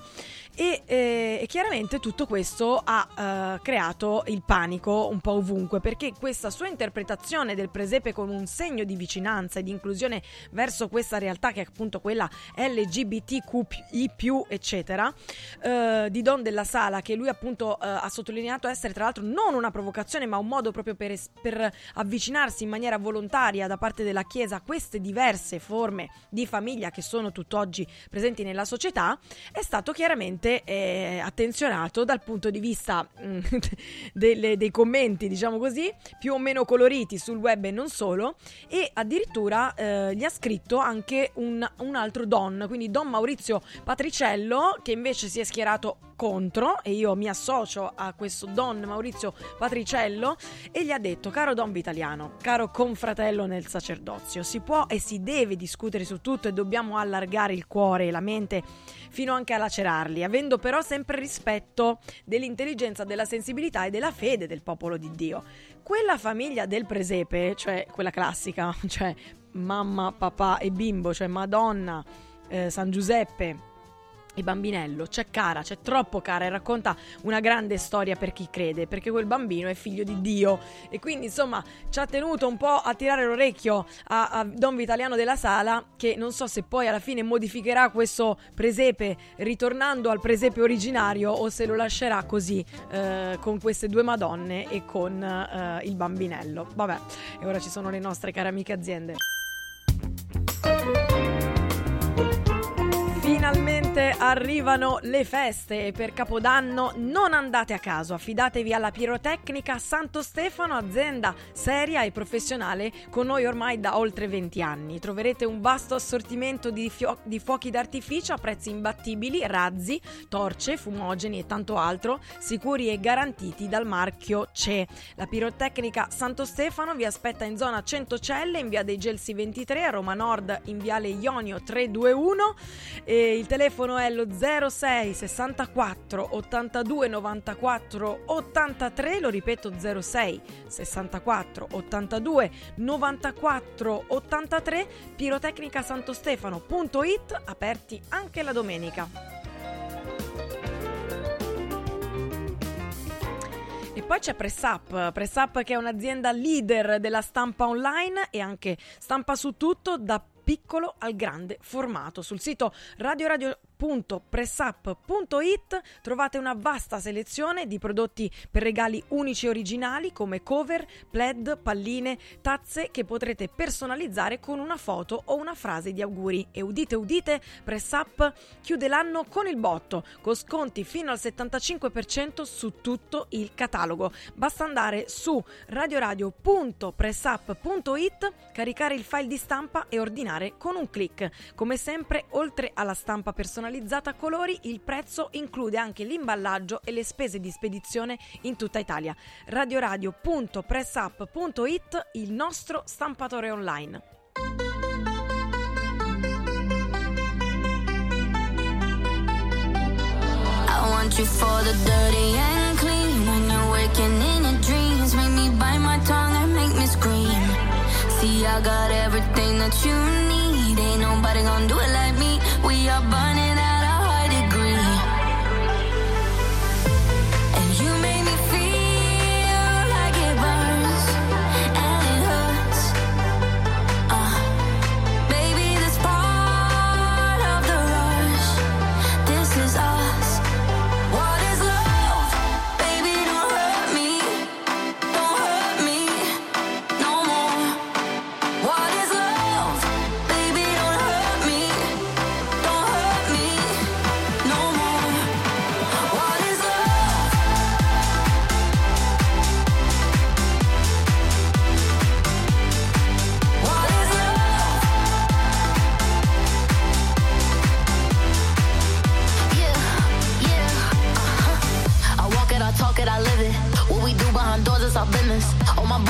E, eh, e chiaramente tutto questo ha eh, creato il panico un po' ovunque perché questa sua interpretazione del presepe con un segno di vicinanza e di inclusione verso questa realtà che è appunto quella LGBTQI, eccetera, eh, di Don della Sala, che lui appunto eh, ha sottolineato essere tra l'altro non una provocazione ma un modo proprio per, es- per avvicinarsi in maniera volontaria da parte della Chiesa a queste diverse forme di famiglia che sono tutt'oggi presenti nella società, è stato chiaramente estremamente eh, attenzionato dal punto di vista mm, delle- dei commenti, diciamo così, più o meno coloriti sul web e non solo, e addirittura eh, gli ha scritto anche un, un altro Don, quindi Don Maurizio Patriciello, che invece si è schierato contro, e io mi associo a questo Don Maurizio Patriciello, e gli ha detto, caro Don Vitaliano, caro confratello nel sacerdozio, si può e si deve discutere su tutto e dobbiamo allargare il cuore e la mente fino anche a lacerarli, avendo però sempre rispetto dell'intelligenza, della sensibilità e della fede del popolo di Dio. Quella famiglia del presepe, cioè quella classica, cioè mamma, papà e bimbo, cioè Madonna, eh, San Giuseppe e bambinello, c'è cara, c'è troppo cara e racconta una grande storia per chi crede, perché quel bambino è figlio di Dio e quindi insomma ci ha tenuto un po' a tirare l'orecchio a, a Don Vitaliano della Sala che non so se poi alla fine modificherà questo presepe ritornando al presepe originario o se lo lascerà così eh, con queste due madonne e con eh, il bambinello. Vabbè, e ora ci sono le nostre care amiche aziende. Finalmente arrivano le feste e per Capodanno non andate a caso, affidatevi alla pirotecnica Santo Stefano, azienda seria e professionale con noi ormai da oltre 20 anni. Troverete un vasto assortimento di, fio- di fuochi d'artificio a prezzi imbattibili, razzi, torce, fumogeni e tanto altro, sicuri e garantiti dal marchio CE. La pirotecnica Santo Stefano vi aspetta in zona Centocelle, in via dei Gelsi 23, a Roma Nord, in viale Ionio 321. E il telefono è lo 06 64 82 94 83, lo ripeto 06 64 82 94 83, pirotecnicasantostefano.it, aperti anche la domenica. E poi c'è PressUp, PressUp che è un'azienda leader della stampa online e anche stampa su tutto da piccolo al grande formato. Sul sito radioradio.pressup.it trovate una vasta selezione di prodotti per regali unici e originali come cover, plaid, palline, tazze che potrete personalizzare con una foto o una frase di auguri. E udite udite, PressUp chiude l'anno con il botto, con sconti fino al 75% su tutto il catalogo. Basta andare su radioradio.pressup.it, caricare il file di stampa e ordinare con un clic. Come sempre, oltre alla stampa personalizzata a colori, il prezzo include anche l'imballaggio e le spese di spedizione in tutta Italia. radioradio.pressup.it, il nostro stampatore online. You for the dirty and clean. When you're waking in your dreams, make me bite my tongue and make me scream. See, I got everything that you need. Ain't nobody gonna do it like me. We are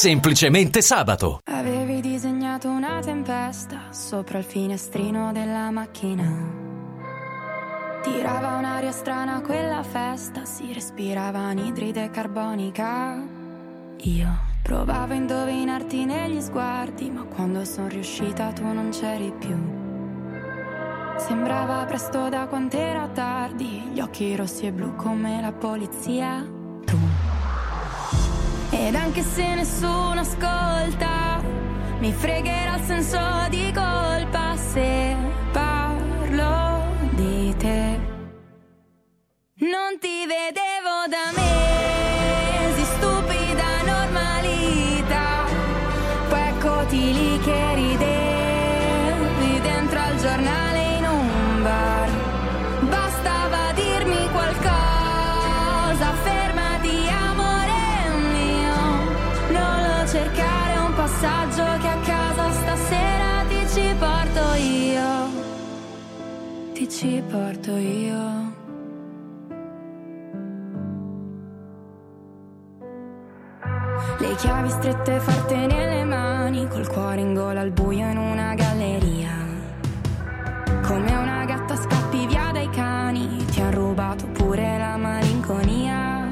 Semplicemente sabato. Avevi disegnato una tempesta sopra il finestrino della macchina. Tirava un'aria strana quella festa, si respirava anidride carbonica. Io provavo a indovinarti negli sguardi, ma quando sono riuscita tu non c'eri più. Sembrava presto da quant'era tardi, gli occhi rossi e blu come la polizia. Ed anche se nessuno ascolta, mi fregherà il senso di colpa se parlo di te. Non ti vedevo da mesi, stupida normalità. Poi eccoti lì che ridevi ci porto io. Le chiavi strette forte nelle mani, col cuore in gola al buio in una galleria. Come una gatta scappi via dai cani, ti ha rubato pure la malinconia.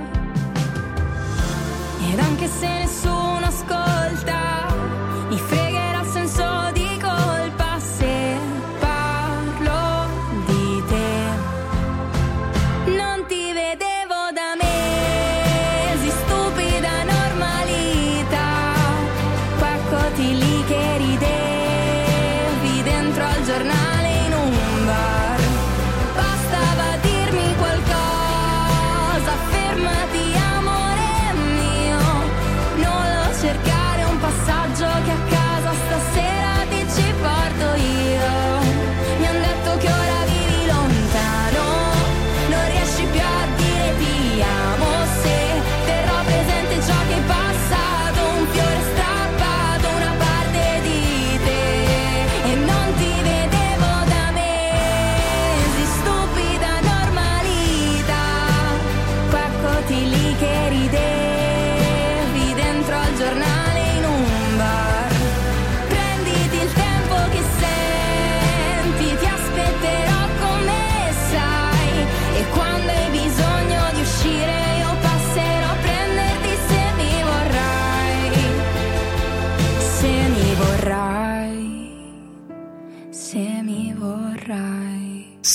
Ed anche se nessuno ascolta,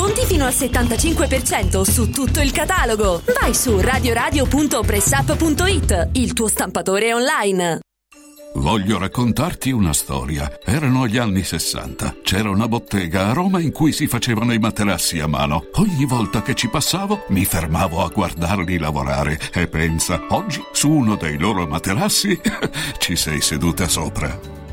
Sconti fino al 75% su tutto il catalogo. Vai su radioradio.pressup.it, il tuo stampatore online. Voglio raccontarti una storia. Erano gli anni 60. C'era una bottega a Roma in cui si facevano i materassi a mano. Ogni volta che ci passavo mi fermavo a guardarli lavorare e pensa, oggi su uno dei loro materassi ci sei seduta sopra.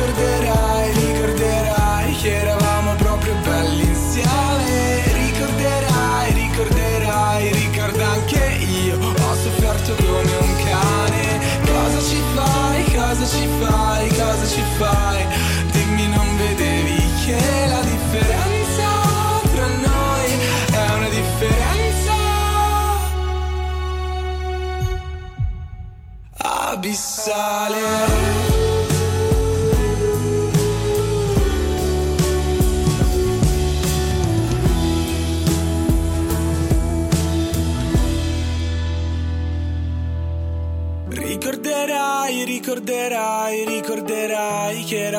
Ricorderai,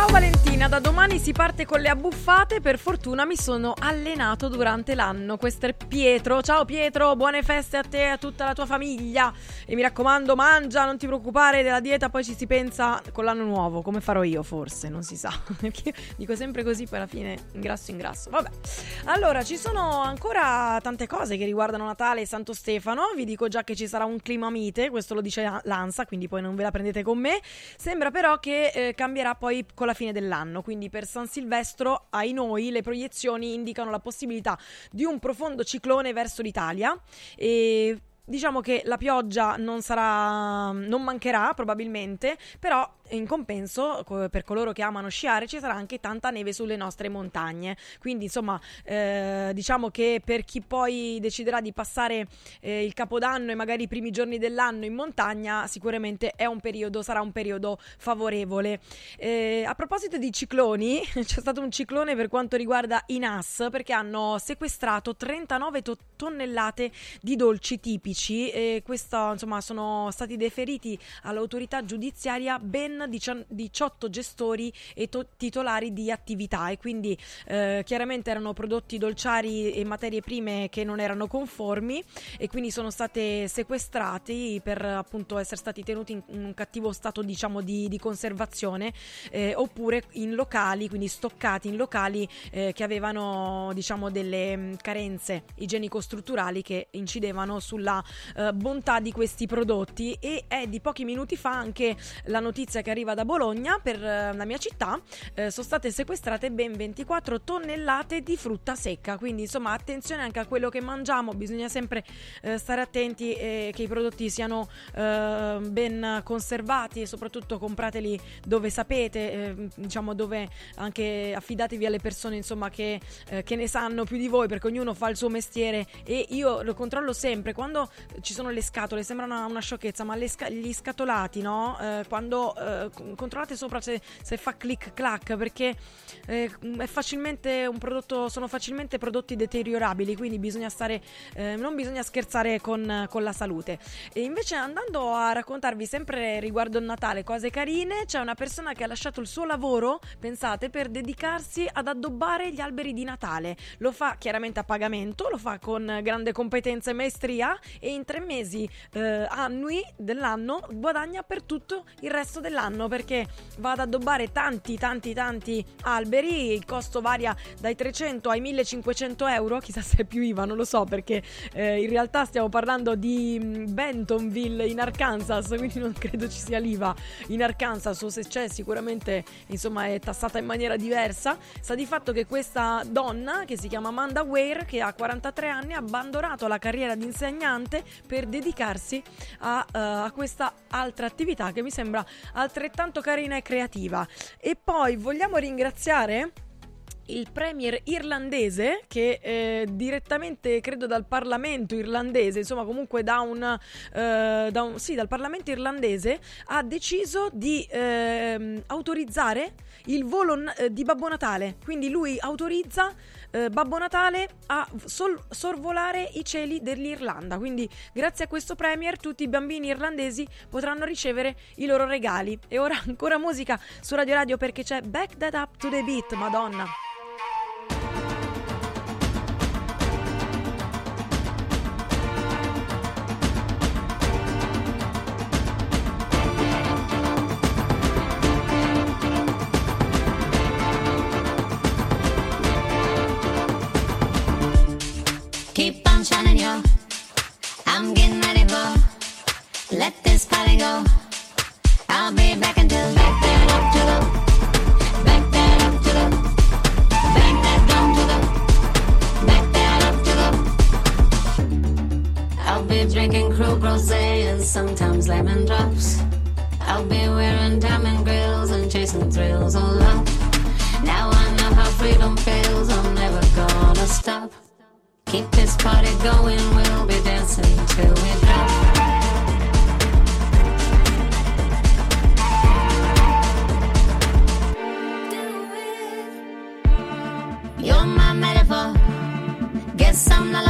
Ciao Valentina, da domani si parte con le abbuffate. Per fortuna mi sono allenato durante l'anno. Questo è Pietro. Ciao Pietro, buone feste a te e a tutta la tua famiglia. E mi raccomando, mangia, non ti preoccupare della dieta, poi ci si pensa con l'anno nuovo. Come farò io, forse, non si sa. Perché dico sempre così, poi alla fine ingrasso ingrasso. Vabbè. Allora, ci sono ancora tante cose che riguardano Natale e Santo Stefano. Vi dico già che ci sarà un clima mite, questo lo dice l'ANSA, quindi poi non ve la prendete con me. Sembra però che eh, cambierà poi con la fine dell'anno, quindi per San Silvestro, ai noi, le proiezioni indicano la possibilità di un profondo ciclone verso l'Italia. E Diciamo che la pioggia non sarà, non mancherà probabilmente, però in compenso co- per coloro che amano sciare ci sarà anche tanta neve sulle nostre montagne. Quindi insomma eh, diciamo che per chi poi deciderà di passare eh, il capodanno e magari i primi giorni dell'anno in montagna, sicuramente un periodo, sarà un periodo favorevole. Eh, a proposito di cicloni, c'è stato un ciclone per quanto riguarda i NAS perché hanno sequestrato 39 to- tonnellate di dolci tipici e questo insomma sono stati deferiti all'autorità giudiziaria ben 18 gestori e to- titolari di attività e quindi eh, chiaramente erano prodotti dolciari e materie prime che non erano conformi e quindi sono state sequestrati per appunto essere stati tenuti in un cattivo stato diciamo di, di conservazione eh, oppure in locali quindi stoccati in locali eh, che avevano diciamo delle mh, carenze igienico-strutturali che incidevano sulla eh, bontà di questi prodotti. E è di pochi minuti fa anche la notizia che arriva da Bologna per eh, la mia città eh, sono state sequestrate ben 24 tonnellate di frutta secca. Quindi insomma attenzione anche a quello che mangiamo. Bisogna sempre eh, stare attenti eh, che i prodotti siano eh, ben conservati e soprattutto comprateli dove sapete eh, diciamo dove anche affidatevi alle persone insomma che, che ne sanno più di voi perché ognuno fa il suo mestiere. E io lo controllo sempre. Quando ci sono le scatole sembra una, una sciocchezza ma sca- gli scatolati no? Quando controllate sopra se, se, fa click clack perché eh, prodotto sono facilmente prodotti deteriorabili quindi bisogna stare eh, non bisogna scherzare con, con la salute. E invece andando a raccontarvi sempre riguardo il Natale cose carine c'è una persona che ha lasciato il suo lavoro pensate per dedicarsi ad addobbare gli alberi di Natale. Lo fa chiaramente a pagamento lo fa con grande competenza e maestria e in tre mesi eh, annui dell'anno guadagna per tutto il resto dell'anno perché va ad addobbare tanti tanti tanti alberi. Il costo varia dai 300 ai 1500 euro. Chissà se è più IVA non lo so perché eh, in realtà stiamo parlando di mm, Bentonville in Arkansas quindi non credo ci sia l'IVA in Arkansas o se c'è sicuramente insomma è tassata in maniera diversa. Sta di fatto che questa donna che si chiama Amanda Ware che ha 43 anni ha abbandonato la carriera di insegnante per dedicarsi a, uh, a questa altra attività che mi sembra altrettanto carina e creativa e poi vogliamo ringraziare il premier irlandese che eh, direttamente credo dal Parlamento irlandese, insomma comunque da un, eh, da un sì, dal Parlamento irlandese ha deciso di eh, autorizzare il volo eh, di Babbo Natale. Quindi lui autorizza eh, Babbo Natale a sol- sorvolare i cieli dell'Irlanda. Quindi grazie a questo premier tutti i bambini irlandesi potranno ricevere i loro regali. E ora ancora musica su Radio Radio perché c'è Back That Up to the Beat, Madonna. I'm getting ready, bro. Let this party go. I'll be back until back then up to the. Drinking crew rosé and sometimes lemon drops. I'll be wearing diamond grills and chasing thrills all up. Now I know how freedom feels. I'm never gonna stop. Keep this party going, we'll be dancing till we drop. You're my metaphor. Guess I'm not.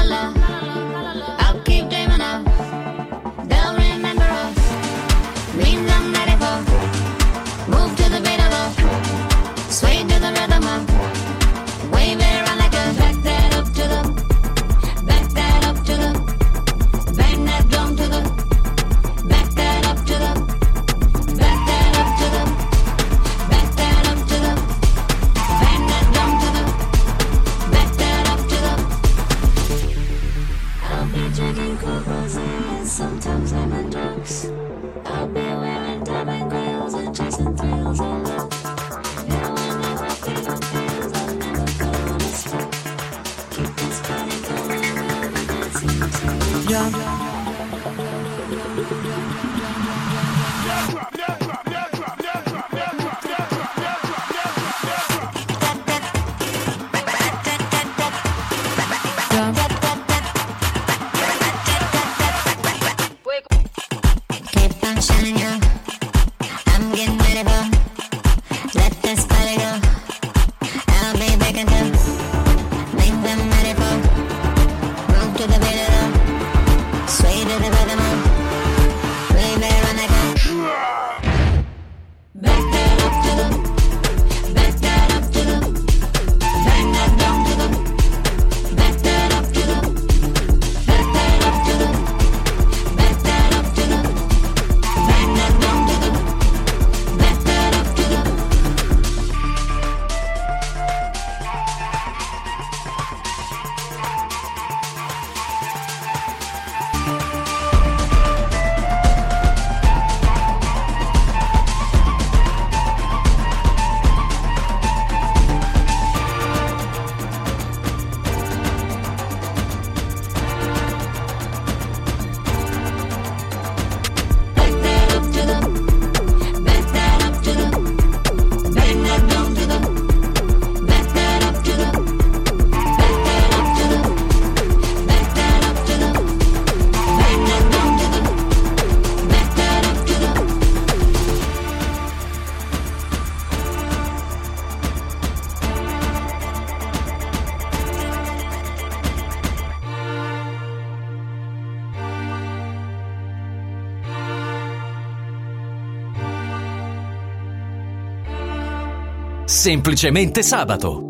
semplicemente sabato.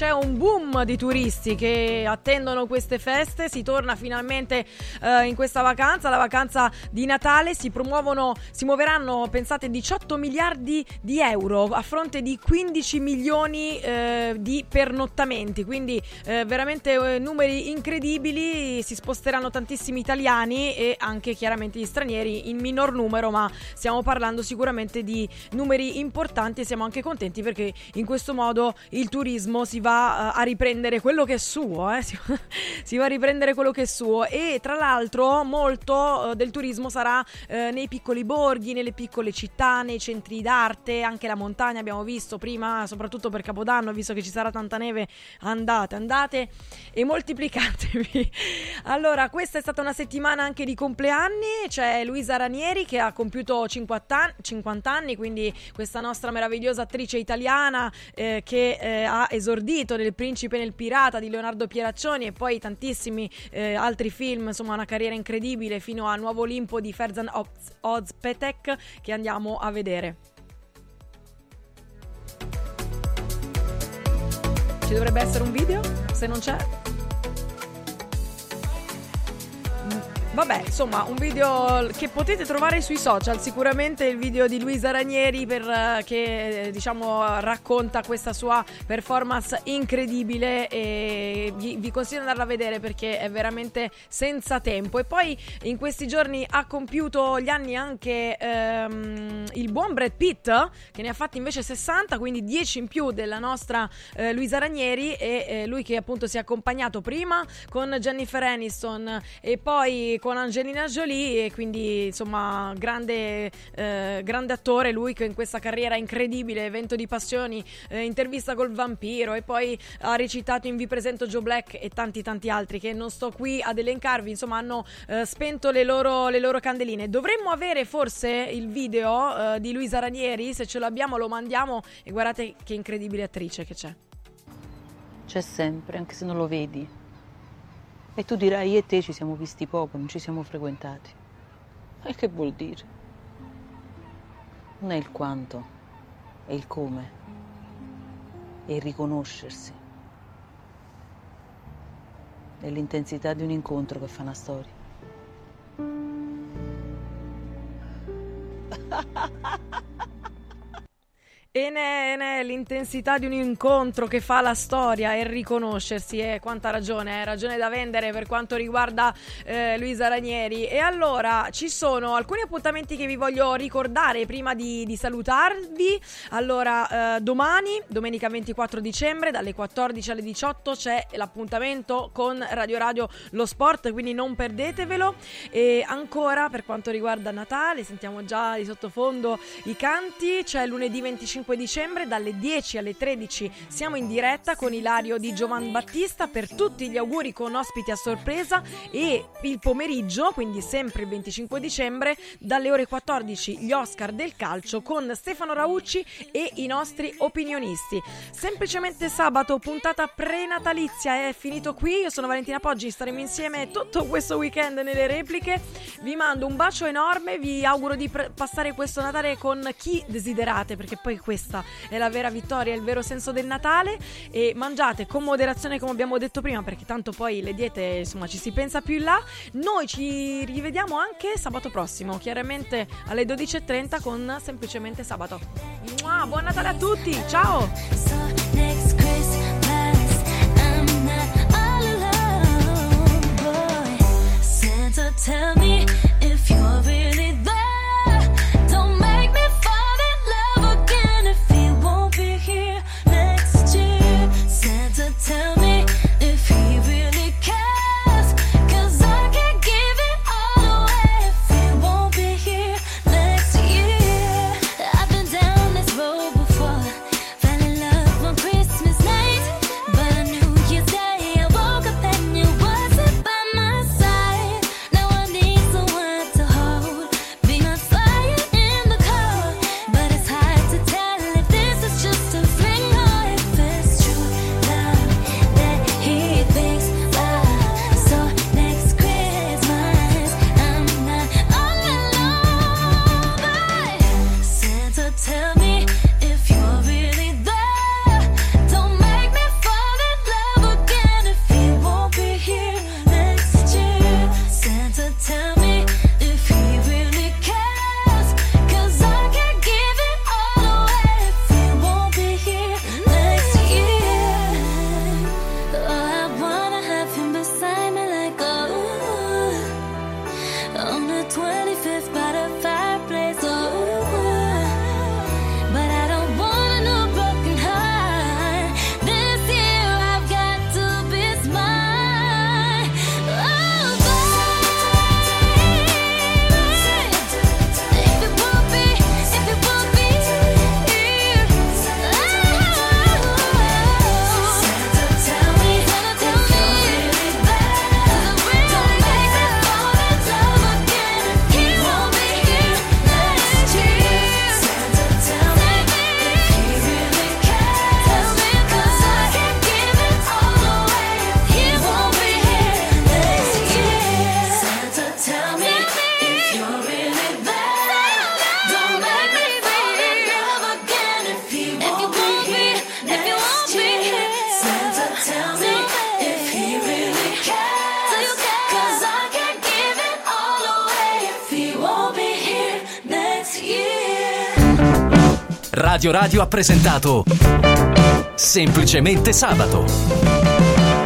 C'è un boom di turisti che attendono queste feste. Si torna finalmente eh, in questa vacanza, la vacanza di Natale. Si promuovono, si muoveranno, pensate, 18 miliardi di euro a fronte di 15 milioni eh, di pernottamenti. Quindi eh, veramente eh, numeri incredibili. Si sposteranno tantissimi italiani e anche chiaramente gli stranieri in minor numero, ma stiamo parlando sicuramente di numeri importanti e siamo anche contenti perché in questo modo il turismo si va eh, a riprendere quello che è suo, eh, si, si va a riprendere quello che è suo e tra l'altro molto eh, del turismo sarà eh, nei piccoli borghi, nelle piccole città, nei centri d'arte, anche la montagna abbiamo visto prima, soprattutto per Capodanno, visto che ci sarà tanta neve, andate, andate e moltiplicatevi. Allora, questa è stata una settimana anche di compleanni, c'è Luisa Ranieri che ha compiuto 50 anni, 50 anni quindi questa nostra meravigliosa attrice italiana eh, che eh, ha esordito nel Principe nel Pirata di Leonardo Pieraccioni e poi tantissimi eh, altri film, insomma una carriera incredibile fino a Nuovo Olimpo di Ferzan Oz- Ozpetek che andiamo a vedere. Ci dovrebbe essere un video? Se non c'è? Vabbè, insomma, un video che potete trovare sui social, sicuramente il video di Luisa Ranieri per, eh, che eh, diciamo racconta questa sua performance incredibile e vi, vi consiglio di andarla a vedere perché è veramente senza tempo. E poi in questi giorni ha compiuto gli anni anche ehm, il buon Brad Pitt che ne ha fatti invece 60, quindi 10 in più della nostra eh, Luisa Ranieri e eh, lui che appunto si è accompagnato prima con Jennifer Aniston e poi con Angelina Jolie e quindi insomma grande, eh, grande attore lui che in questa carriera incredibile, evento di passioni, eh, intervista col vampiro e poi ha recitato in Vi presento Joe Black e tanti tanti altri che non sto qui ad elencarvi, insomma hanno eh, spento le loro, le loro candeline. Dovremmo avere forse il video eh, di Luisa Ranieri, se ce l'abbiamo lo mandiamo e guardate che incredibile attrice che c'è. C'è sempre, anche se non lo vedi. E tu dirai, io e te ci siamo visti poco, non ci siamo frequentati. E che vuol dire? Non è il quanto, è il come. È il riconoscersi. È l'intensità di un incontro che fa una storia. E ne, ne, l'intensità di un incontro che fa la storia e riconoscersi e quanta ragione, eh, ragione da vendere per quanto riguarda eh, Luisa Ranieri. E allora ci sono alcuni appuntamenti che vi voglio ricordare prima di, di salutarvi. Allora, eh, domani, domenica 24 dicembre, dalle 14 alle 18 c'è l'appuntamento con Radio Radio Lo Sport, quindi non perdetevelo. E ancora per quanto riguarda Natale, sentiamo già di sottofondo i canti, c'è lunedì 25 dicembre dalle 10 alle 13 siamo in diretta con Ilario di Giovan Battista per tutti gli auguri con ospiti a sorpresa e il pomeriggio, quindi sempre il 25 dicembre, dalle ore 14 gli Oscar del calcio con Stefano Raucci e i nostri opinionisti. Semplicemente sabato, puntata prenatalizia è finito qui. Io sono Valentina Poggi, staremo insieme tutto questo weekend nelle repliche. Vi mando un bacio enorme, vi auguro di pre- passare questo Natale con chi desiderate, perché poi questa è la vera vittoria, il vero senso del Natale e mangiate con moderazione come abbiamo detto prima perché tanto poi le diete insomma ci si pensa più in là. Noi ci rivediamo anche sabato prossimo, chiaramente alle 12.30 con semplicemente sabato. Mua, buon Natale a tutti, ciao! Tell me if you're really there. Tell Radio Radio ha presentato Semplicemente Sabato.